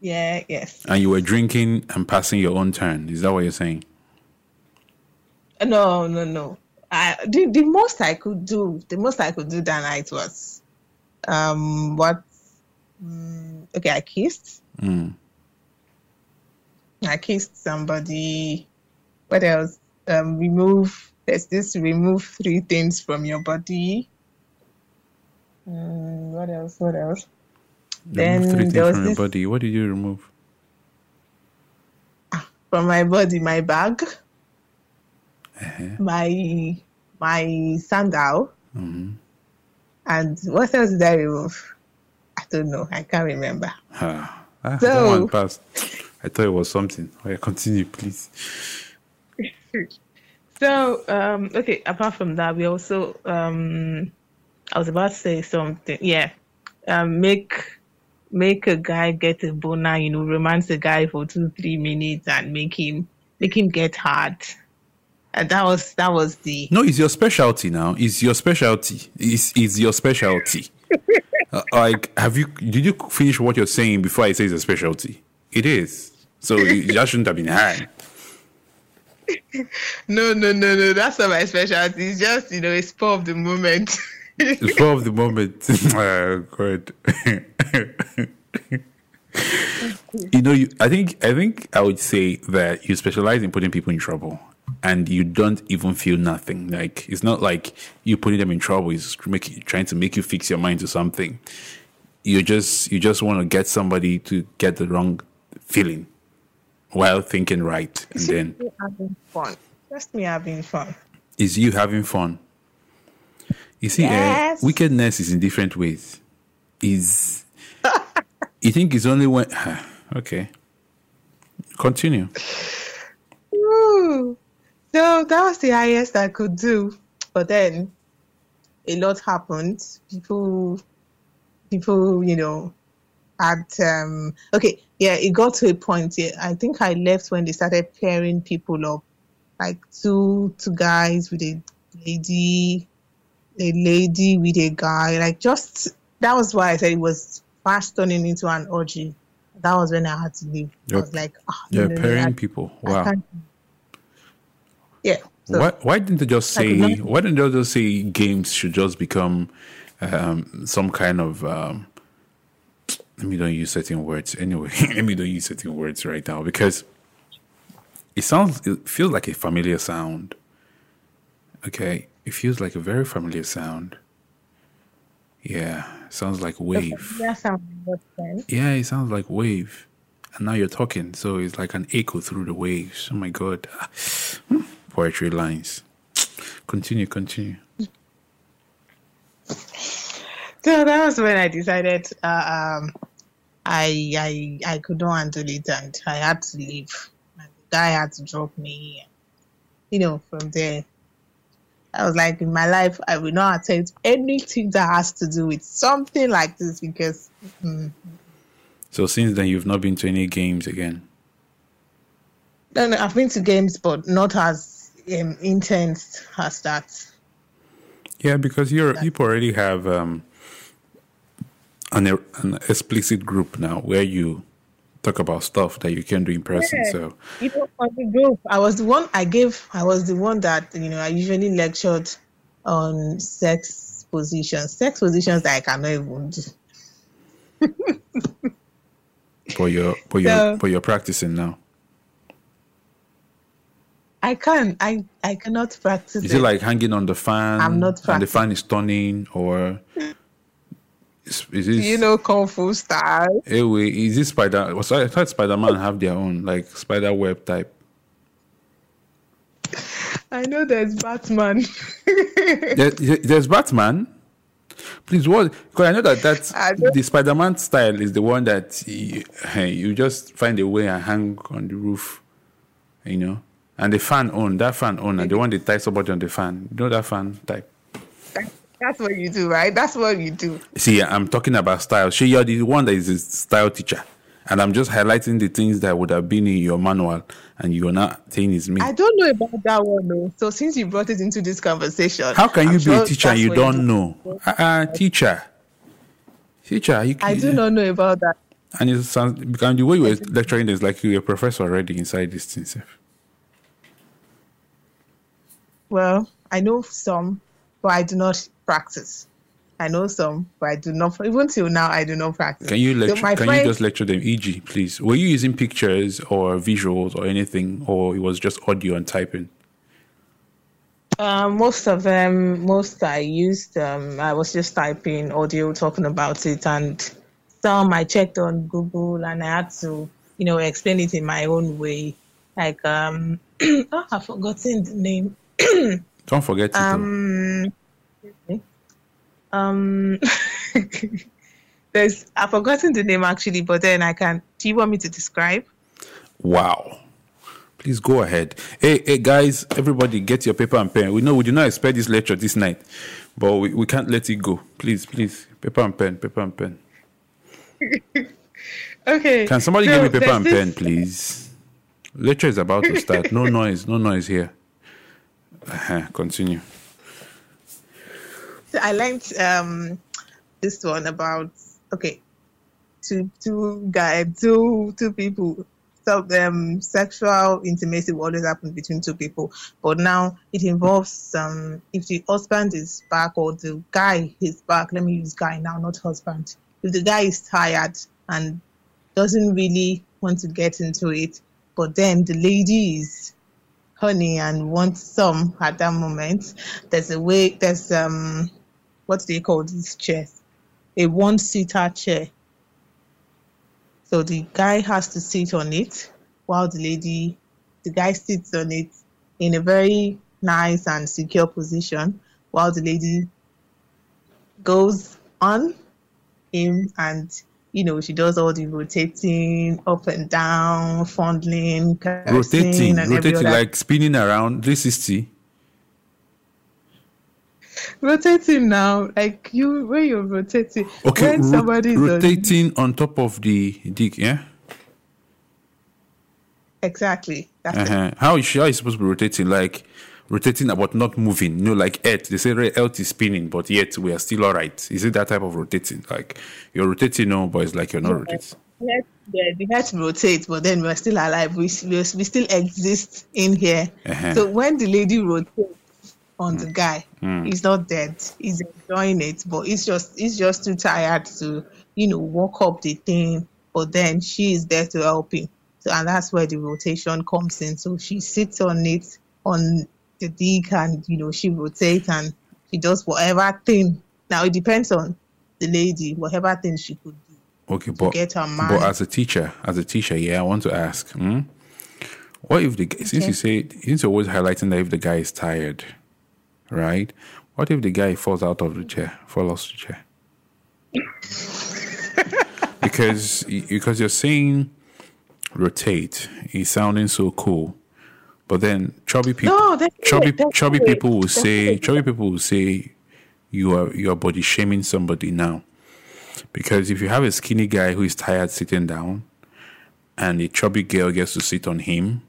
yeah, yes. and you were drinking and passing your own turn. Is that what you're saying? No, no, no. I the, the most I could do, the most I could do that night was, um, what? Mm, okay, I kissed. Mm. I kissed somebody. What else? Um, remove. There's this remove three things from your body. Mm, what else? What else? Remove Then three things there was from your this body. What did you remove? from my body, my bag, Uh-huh. my my sandal, Mhm. and what else did I remove? I don't know. I can't remember. Ah, ah, that So- one passed. I thought it was something. Okay, continue, please. So, um, okay, apart from that, we also, um, I was about to say something. Yeah. Um, make, make a guy get a boner, you know, romance a guy for two, three minutes and make him, make him get hard. And that was, that was the, No, it's your specialty now. It's your specialty. It's, it's your specialty. Uh, like, have you? Did you finish what you're saying before I say it's a specialty? It is. So you- that shouldn't have been hard. No, no, no, no, that's not my specialty. It's just, you know, a spur of the moment. It's part of the moment. oh, God. you know, you, I think I think I would say that you specialize in putting people in trouble, and you don't even feel nothing. Like it's not like you putting them in trouble is trying to make you fix your mind to something. You just you just want to get somebody to get the wrong feeling while thinking right, and then me having fun. Just me having fun. is you having fun. You see, Yes. uh, wickedness is in different ways. Is you think it's only when okay. Continue. Woo. So that was the highest I could do. But then a lot happened. People, people, you know, had, um, okay, yeah, it got to a point. Yeah, I think I left when they started pairing people up, like two, two guys with a lady, a lady with a guy. Like just, that was why I said it was fast turning into an orgy. That was when I had to leave. I Yep. was like, ah, You're no, pairing I- people. Wow. Yeah. So, why why didn't they just say why didn't they just say games should just become um, some kind of um, let me don't use certain words anyway. let me don't use certain words right now because it sounds it feels like a familiar sound. Okay, it feels like a very familiar sound. Yeah, sounds like wave. That sounds what? Yeah, it sounds like wave. And now you're talking, so it's like an echo through the waves. Oh my god. Poetry lines. Continue, continue. So that was when I decided uh, um, I I I could not handle it and I had to leave. And the guy had to drop me. You know, from there, I was like, in my life, I will not attempt anything that has to do with something like this because mm, So since then you've not been to any games again. No, no, I've been to games, but not as um, intense as that. Yeah, because you're you already have um, an an explicit group now where you talk about stuff that you can do in person. Yeah. So You know, on the group, I was the one I gave. I was the one that you know I usually lectured on sex positions, sex positions that I cannot even do. but you're but you're So- but you're practicing now. I can. I I cannot practice. Is it like hanging on the fan? I'm not and the fan is turning, or is, is this? you know kung fu style? Hey, wait, is this Spider? Was I thought Spider Man have their own like spider web type? I know there's Batman. There, there's Batman. Please, what? Because I know that that's the Spider Man style is the one that you, you just find a way and hang on the roof, you know. And the fan on that fan on, and the mm-hmm. one that tie somebody on the fan. You know that fan type. That's what you do, right? That's what you do. See, I'm talking about style. She, you're the one that is a style teacher. And I'm just highlighting the things that would have been in your manual, and you're not saying it's me. I don't know about that one though. So since you brought it into this conversation, How can you I'm be sure a teacher and you don't do. know? Uh, teacher. Teacher, you I do not know about that. And it sounds, because the way you were lecturing is like you're a professor already inside this thing. Well, I know some, but I do not practice. I know some, but I do not. Even till now, I do not practice. Can you So lecture? my can you just lecture them? E.g., please. Were you using pictures or visuals or anything, or it was just audio and typing? Um, most of them, most I used, um, I was just typing audio, talking about it, and some I checked on Google, and I had to, you know, explain it in my own way. Like, um, oh, I've forgotten the name. Don't forget it. Um, um, there's I've forgotten the name actually, but then I can. Do you want me to describe? Wow. Please go ahead. Hey, hey, guys, everybody, get your paper and pen. We know we do not expect this lecture this night, but we, we can't let it go. Please, please, paper and pen, paper and pen. Okay. Can somebody so give me paper and this- pen, please? Lecture is about to start. No noise, no noise here. Continue. So I learned um this one about okay, two two guy two two people. So um sexual intimacy will always happen between two people, but now it involves um if the husband is back or the guy is back. Let me use guy now, not husband. If the guy is tired and doesn't really want to get into it, but then the lady is honey and wants some at that moment, there's a way there's um what do they call this chair? A one seater chair. So the guy has to sit on it while the lady the guy sits on it in a very nice and secure position while the lady goes on him and you know she does all the rotating up and down, fondling, Rotating, rotating, like spinning around 360. rotating now, like you when you're rotating. Okay, when ro- somebody is on- rotating on top of the dick, yeah? exactly. That's. Uh-huh. How is she, how is she supposed to be rotating? Like rotating about not moving. You know, like Earth. They say Earth is spinning, but yet we are still all right. Is it that type of rotating? Like you're rotating, no, but it's like you're not rotating. Yes, yeah, the earth rotates, but then we're still alive. We, we, we still exist in here. Uh-huh. So when the lady rotates on the guy, Hmm. he's not dead. He's enjoying it, but he's just he's just too tired to, you know, walk up the thing. But then she is there to help him. So and that's where the rotation comes in. So she sits on it on the dick and you know she rotates and she does whatever thing. Now it depends on the lady, whatever thing she could do. Okay, but get her but as a teacher, as a teacher, yeah, I want to ask, hmm? what if the g- since you say since you're always highlighting that if the guy is tired, right? What if the guy falls out of the chair, falls off the chair? because because you're saying rotate, it's sounding so cool, but then chubby people, No, chubby it, chubby it, people will say, it. chubby people will say, you are you are body shaming somebody now. Because if you have a skinny guy who is tired sitting down and a chubby girl gets to sit on him,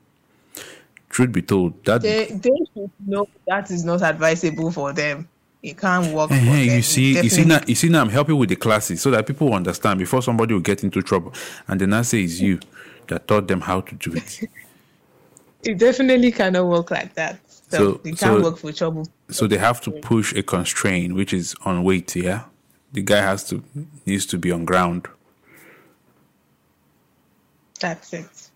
truth be told, that They they should know that is not advisable for them. It can't work. them. you see, you see now, you see now, I'm helping with the classes so that people understand before somebody will get into trouble, and then I say it's you that taught them how to do it. It definitely cannot work like that. So, So- it can't so- work for trouble. So they have to push a constraint, which is on weight. Yeah, the guy has to needs to be on ground, That's it.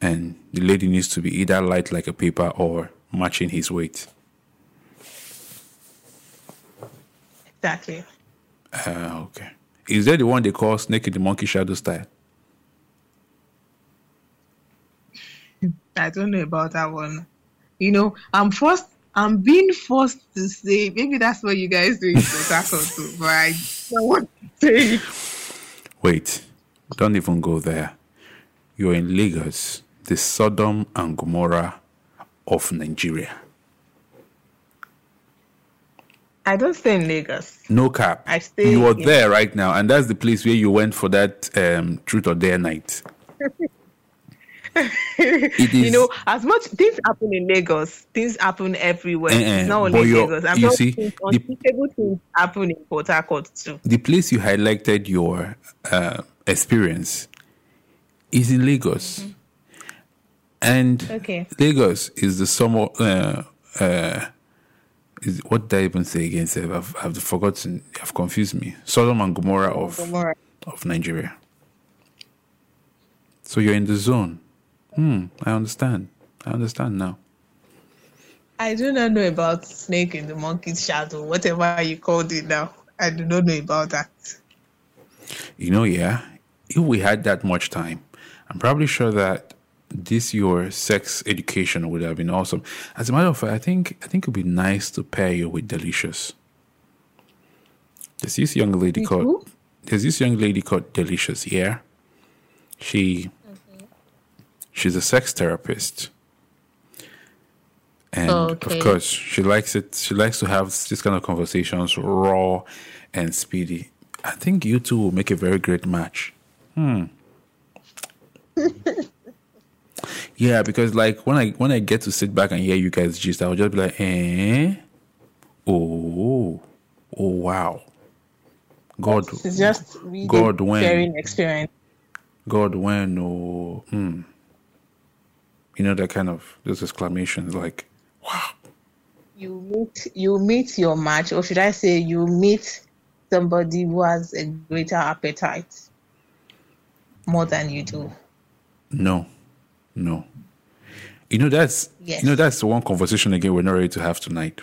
and the lady needs to be either light like a paper or matching his weight. Exactly. Uh, okay. Is that the one they call Snake in the Monkey Shadow style? I don't know about that one. You know, I'm forced. I'm being forced to say maybe that's what you guys do in Port but I don't want to say it. Wait, don't even go there. You're in Lagos, the Sodom and Gomorrah of Nigeria. I don't stay in Lagos. No cap. I stay You are in- there right now, and that's the place where you went for that um, truth or dare night. it is, You know, as much things happen in Lagos, things happen everywhere. It's not only Lagos. I'm you see, the- things happen in Port Harcourt too. the place you highlighted your uh, experience is in Lagos, and Okay. Lagos is the summer. Uh, uh, is what did I even say again? I've, I've forgotten. I've confused me. Sodom and Gomorrah of Gomorrah. of Nigeria. So you're in the zone. Hmm. I understand. I understand now. I do not know about snake in the monkey's shadow, whatever you called it now. I do not know about that. You know, yeah. If we had that much time, I'm probably sure that this your sex education would have been awesome. As a matter of fact, I think I think it would be nice to pair you with Delicious. There's this young lady called who? There's this young lady called Delicious. Yeah, she she's a sex therapist, and Okay. of course she likes it. She likes to have this kind of conversations raw and speedy. I think you two will make a very great match. Hmm. yeah, because like when I when I get to sit back and hear you guys gist, I'll just be like, eh, oh, oh wow, God, It's just really God, when? experience. God, when, oh, hmm. You know, that kind of, those exclamations like, wow. You meet you meet your match, or should I say you meet somebody who has a greater appetite more than you do. No, no. You know, that's, Yes. you know, that's the one conversation again we're not ready to have tonight.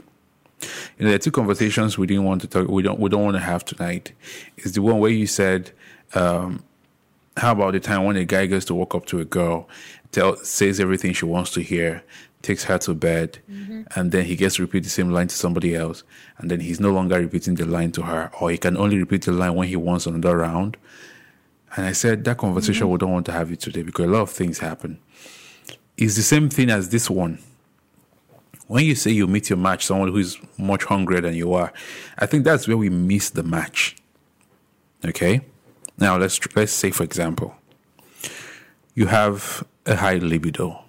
You know, there are two conversations we didn't want to talk, we don't, we don't want to have tonight. Is the one where you said, um, how about the time when a guy goes to walk up to a girl, tell says everything she wants to hear, takes her to bed, mm-hmm. and then he gets to repeat the same line to somebody else, and then he's no longer repeating the line to her, or he can only repeat the line when he wants another round. And I said that conversation mm-hmm. we don't want to have it today because a lot of things happen. It's the same thing as this one. When you say you meet your match, someone who is much hungrier than you are, I think that's where we miss the match. Okay? Now let's let's say for example, you have a high libido.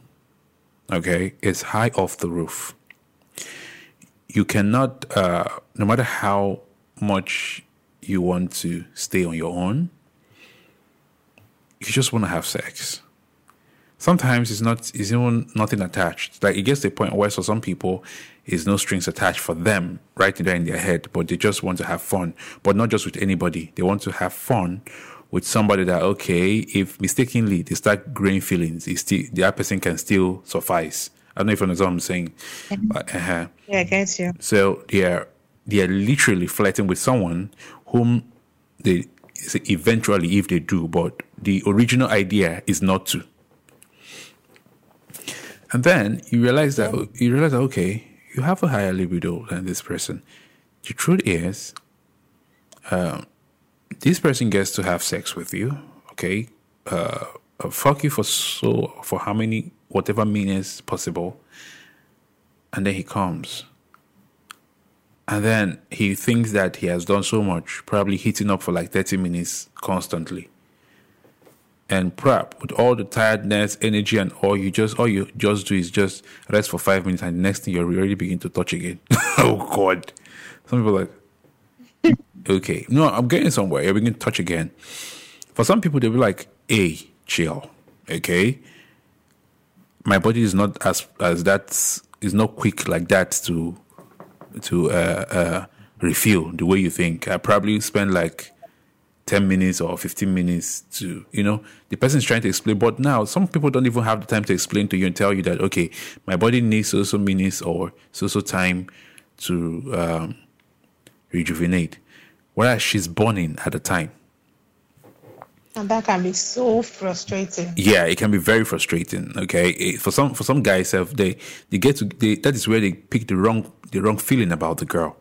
Okay, it's high off the roof. You cannot, uh, no matter how much you want to stay on your own, you just want to have sex. Sometimes it's not, it's even nothing attached. Like it gets to a point where, for some people, is no strings attached for them right there in their head, but they just want to have fun. But not just with anybody. They want to have fun with somebody that okay, if mistakenly they start growing feelings, it's still the other person can still suffice. I don't know if you understand what I'm saying. But, uh-huh. Yeah, I get you. So they are they are literally flirting with someone whom they eventually, if they do, but the original idea is not to. And then you realize that you realize that okay, you have a higher libido than this person. The truth is, um, this person gets to have sex with you. Okay, uh, uh, fuck you for so for how many whatever minutes possible, and then he comes. And then he thinks that he has done so much, probably heating up for like 30 minutes constantly. and prep with all the tiredness, energy, and all you just all you just do is just rest for five minutes, and the next thing you're already begin to touch again. oh God! Some people like, okay, no, I'm getting somewhere. You're beginning to touch again. For some people, they'll be like, "Hey, chill, okay." My body is not as as that is not quick like that to to uh, uh, refill the way you think. I probably spend like 10 minutes or 15 minutes to, you know, the person is trying to explain. But now some people don't even have the time to explain to you and tell you that, okay, my body needs so so minutes or so so time to um, rejuvenate. Whereas she's burning at the time. And that can be so frustrating. Yeah, it can be very frustrating. Okay, it, for some for some guys, if they they get to they, that is where they pick the wrong the wrong feeling about the girl.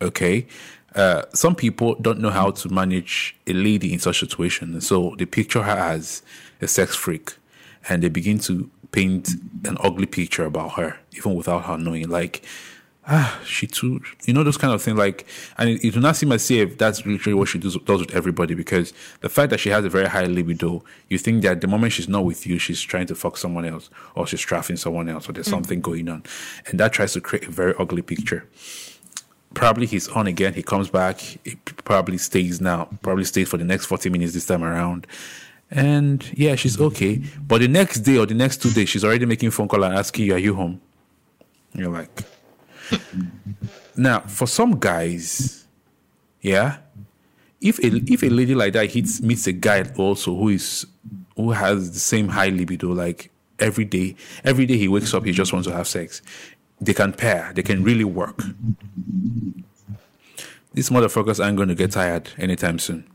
Okay, uh, some people don't know how to manage a lady in such a situation. So they picture her as a sex freak and they begin to paint an ugly picture about her, even without her knowing. Like, ah, she too, you know, those kind of things. Like, and it, it do not seem as if that's literally what she does, does with everybody because the fact that she has a very high libido, you think that the moment she's not with you, she's trying to fuck someone else or she's trafficking someone else or there's mm. something going on. And that tries to create a very ugly picture probably he's on again. He comes back. He probably stays now. Probably stays for the next 40 minutes this time around. And yeah, she's okay. But the next day or the next two days, she's already making phone call and asking you, "Are you home?" You're like, now for some guys, yeah, if a if a lady like that hits meets a guy also who is who has the same high libido, like every day, every day he wakes up, he just wants to have sex they can pair, they can really work. These motherfuckers aren't going to get tired anytime soon.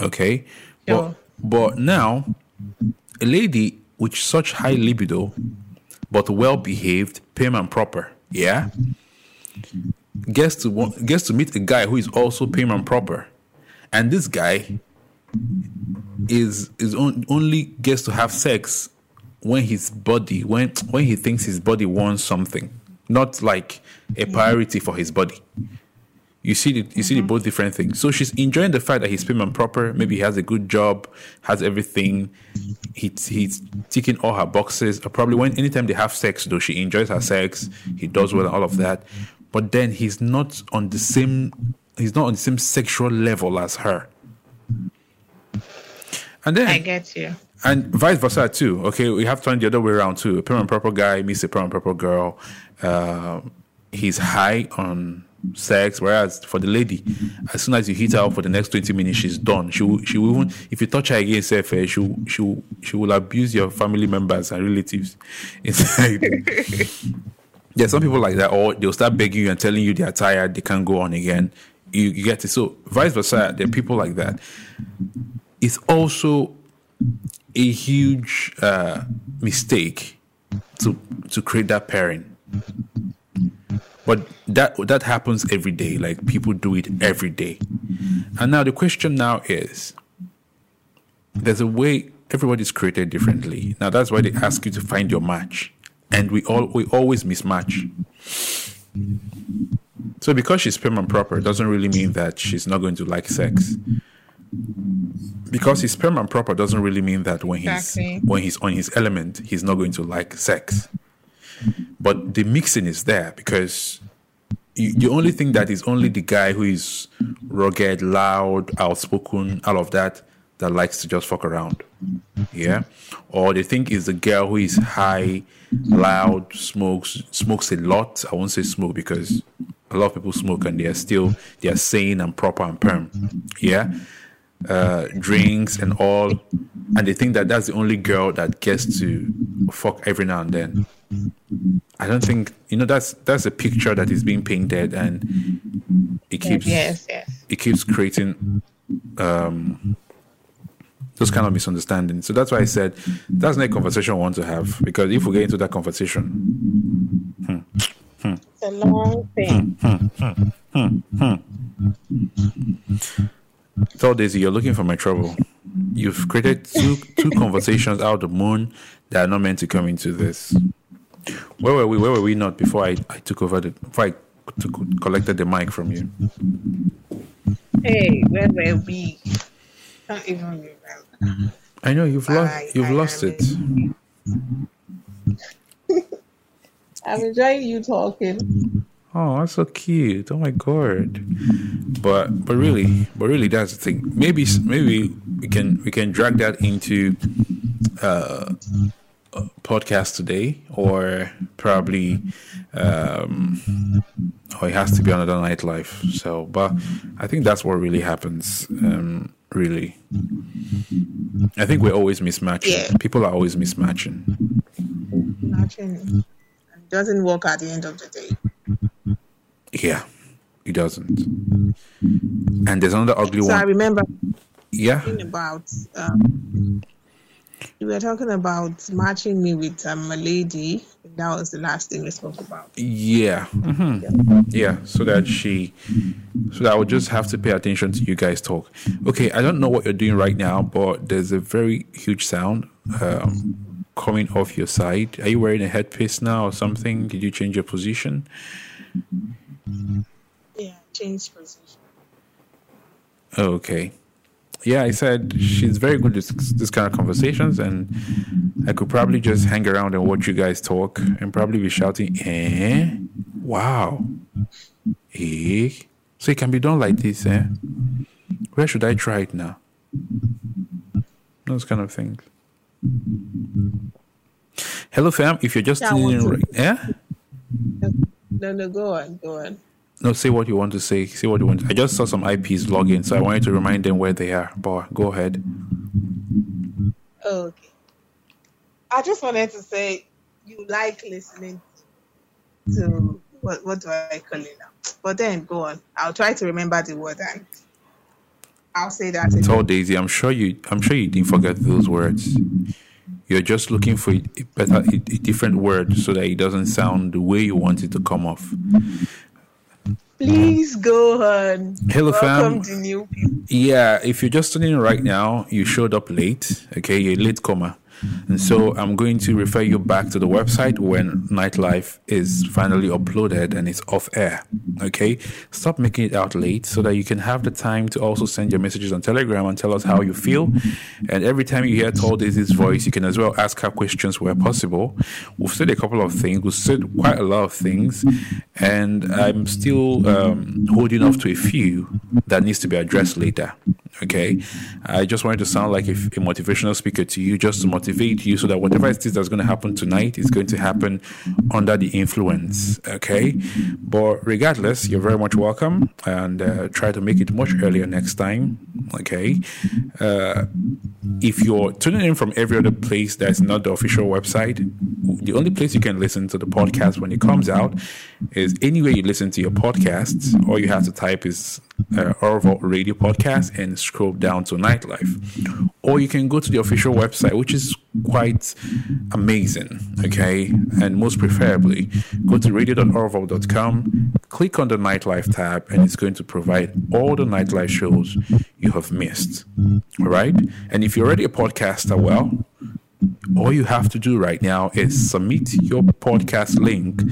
Okay? But, but now, a lady with such high libido, but well behaved, prim and proper, yeah, gets to gets to meet a guy who is also prim and proper, and this guy is is on, only gets to have sex when his body when when he thinks his body wants something, not like a priority for his body. You see, the, you see the mm-hmm. both different things. So she's enjoying the fact that he's and proper. Maybe he has a good job, has everything. He, he's ticking all her boxes. Probably when anytime they have sex, though, she enjoys her sex. He does well and all of that. But then he's not on the same. He's not on the same sexual level as her. And then I get you and vice versa too. Okay, we have turned the other way around too. A prim and proper guy meets a prim and proper girl. Uh, he's high on sex, whereas for the lady, as soon as you hit her up for the next twenty minutes, she's done. She will, she will even if you touch her again, say fair, she she she will abuse your family members and relatives. yeah, some people like that, or they'll start begging you and telling you they are tired, they can't go on again. You, you get it. So vice versa, there are people like that. It's also a huge uh, mistake to to create that pairing. But that that happens every day. Like people do it every day. And now the question now is there's a way everybody's created differently. Now that's why they ask you to find your match. And we all we always mismatch. So because she's prim and proper doesn't really mean that she's not going to like sex because he's prim and proper doesn't really mean that when exactly. he's when he's on his element, he's not going to like sex. But the mixing is there because you, the only thing that is only the guy who is rugged, loud, outspoken, all of that that likes to just fuck around. Yeah. Or they think is the girl who is high, loud, smokes smokes a lot. I won't say smoke because a lot of people smoke and they are still they are sane and proper and perm. Yeah uh, drinks and all, and they think that that's the only girl that gets to fuck every now and then. I don't think you know that's that's a picture that is being painted, and it keeps yes, yes. it keeps creating um, those kind of misunderstandings. So that's why I said that's not a conversation I want to have because if we get into that conversation, hmm, hmm, it's a long thing. Hmm, hmm, hmm, Daisy, you're looking for my trouble. You've created two two conversations out of the moon that are not meant to come into this. Where were we? Where were we not before I, I took over the before I took, collected the mic from you? Hey, where were we? can't even remember. I know you've lost I- you've I lost it. I'm enjoying you talking. Oh, that's so cute. Oh my god. But but really, but really that's the thing. Maybe maybe we can we can drag that into uh podcast today or probably um or it has to be on another nightlife. So but I think that's what really happens. Um really. I think we're always mismatching. Yeah. People are always mismatching. Imagine. Doesn't work at the end of the day. Yeah. It doesn't. And there's another ugly So I remember Yeah. about um, we were talking about matching me with um, a lady. That was the last thing we spoke about. Yeah. hmm Yeah. So that she, so that I would just have to pay attention to you guys talk. Okay. I don't know what you're doing right now, but there's a very huge sound um, coming off your side. Are you wearing a headpiece now or something? Did you change your position? Yeah, change position. Oh, okay. Yeah, I said she's very good at this, kind of conversations, and I could probably just hang around and watch you guys talk and probably be shouting, eh? Wow. Eh? So it can be done like this, eh? Where should I try it now? Those kind of things. Hello, fam. If you're just tuning in right, yeah? No, no, go on, go on. No, say what you want to say. Say what you want. I just saw some IPs log in, so I wanted to remind them where they are. But go ahead. Oh, okay. I just wanted to say you like listening to what what do I call it now? But then go on. I'll try to remember the word and I'll say that. again. Tall Daisy, I'm sure you. I'm sure you didn't forget those words. You're just looking for a better, a, a different word so that it doesn't sound the way you want it to come off. Please go on. Hello, Welcome fam. to new people. Yeah, if you're just tuning in right now, you showed up late. Okay, you're a late comer. And so I'm going to refer you back to the website when Nightlife is finally uploaded and it's off air. Okay, stop making it out late so that you can have the time to also send your messages on Telegram and tell us how you feel. And every time you hear Tall Daisy's voice, you can as well ask her questions where possible. We've said a couple of things, we've said quite a lot of things, and I'm still um, holding off to a few that needs to be addressed later. Okay, I just wanted to sound like a, a motivational speaker to you, just to motivate you, so that whatever it is that's going to happen tonight is going to happen under the influence. Okay, but regardless, you're very much welcome, and uh, try to make it much earlier next time. Okay, uh, if you're tuning in from every other place that's not the official website, the only place you can listen to the podcast when it comes out is anywhere you listen to your podcasts. All you have to type is uh, Orville Radio Podcast and scroll down to Nightlife. Or you can go to the official website, which is quite amazing. Okay, and most preferably, go to radio.orville.com, click on the Nightlife tab, and it's going to provide all the Nightlife shows you have missed. All right, and if you're already a podcaster, well, all you have to do right now is submit your podcast link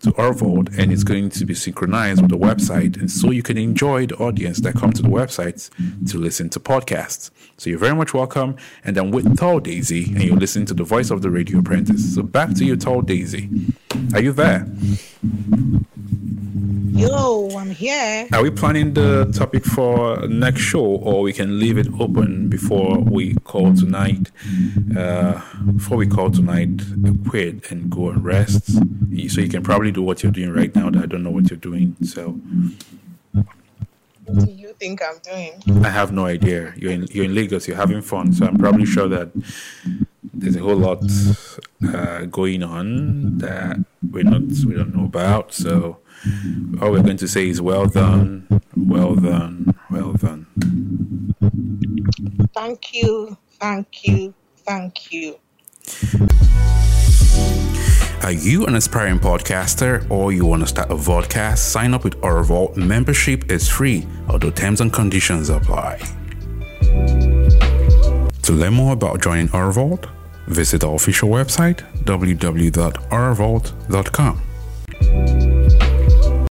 to Orvold and it's going to be synchronized with the website. And so you can enjoy the audience that come to the website to listen to podcasts. So you're very much welcome. And then with Tall Daisy, and you're listening to the voice of the radio apprentice. So back to you, Tall Daisy. Are you there? Yo, I'm here. Are we planning the topic for next show, or we can leave it open before we call tonight? Uh, before we call tonight, quit and go and rest. So you can probably do what you're doing right now. That I don't know what you're doing. So What do you think I'm doing? I have no idea. You're in you're in Lagos. You're having fun. So I'm probably sure that there's a whole lot uh, going on that we're not we don't know about. So all we're going to say is well done, well done, well done. Thank you, thank you, thank you. Are you an aspiring podcaster or you want to start a vodcast? Sign up with Orval. Membership is free, although terms and conditions apply. To learn more about joining Orval, visit our official website www.orvault.com.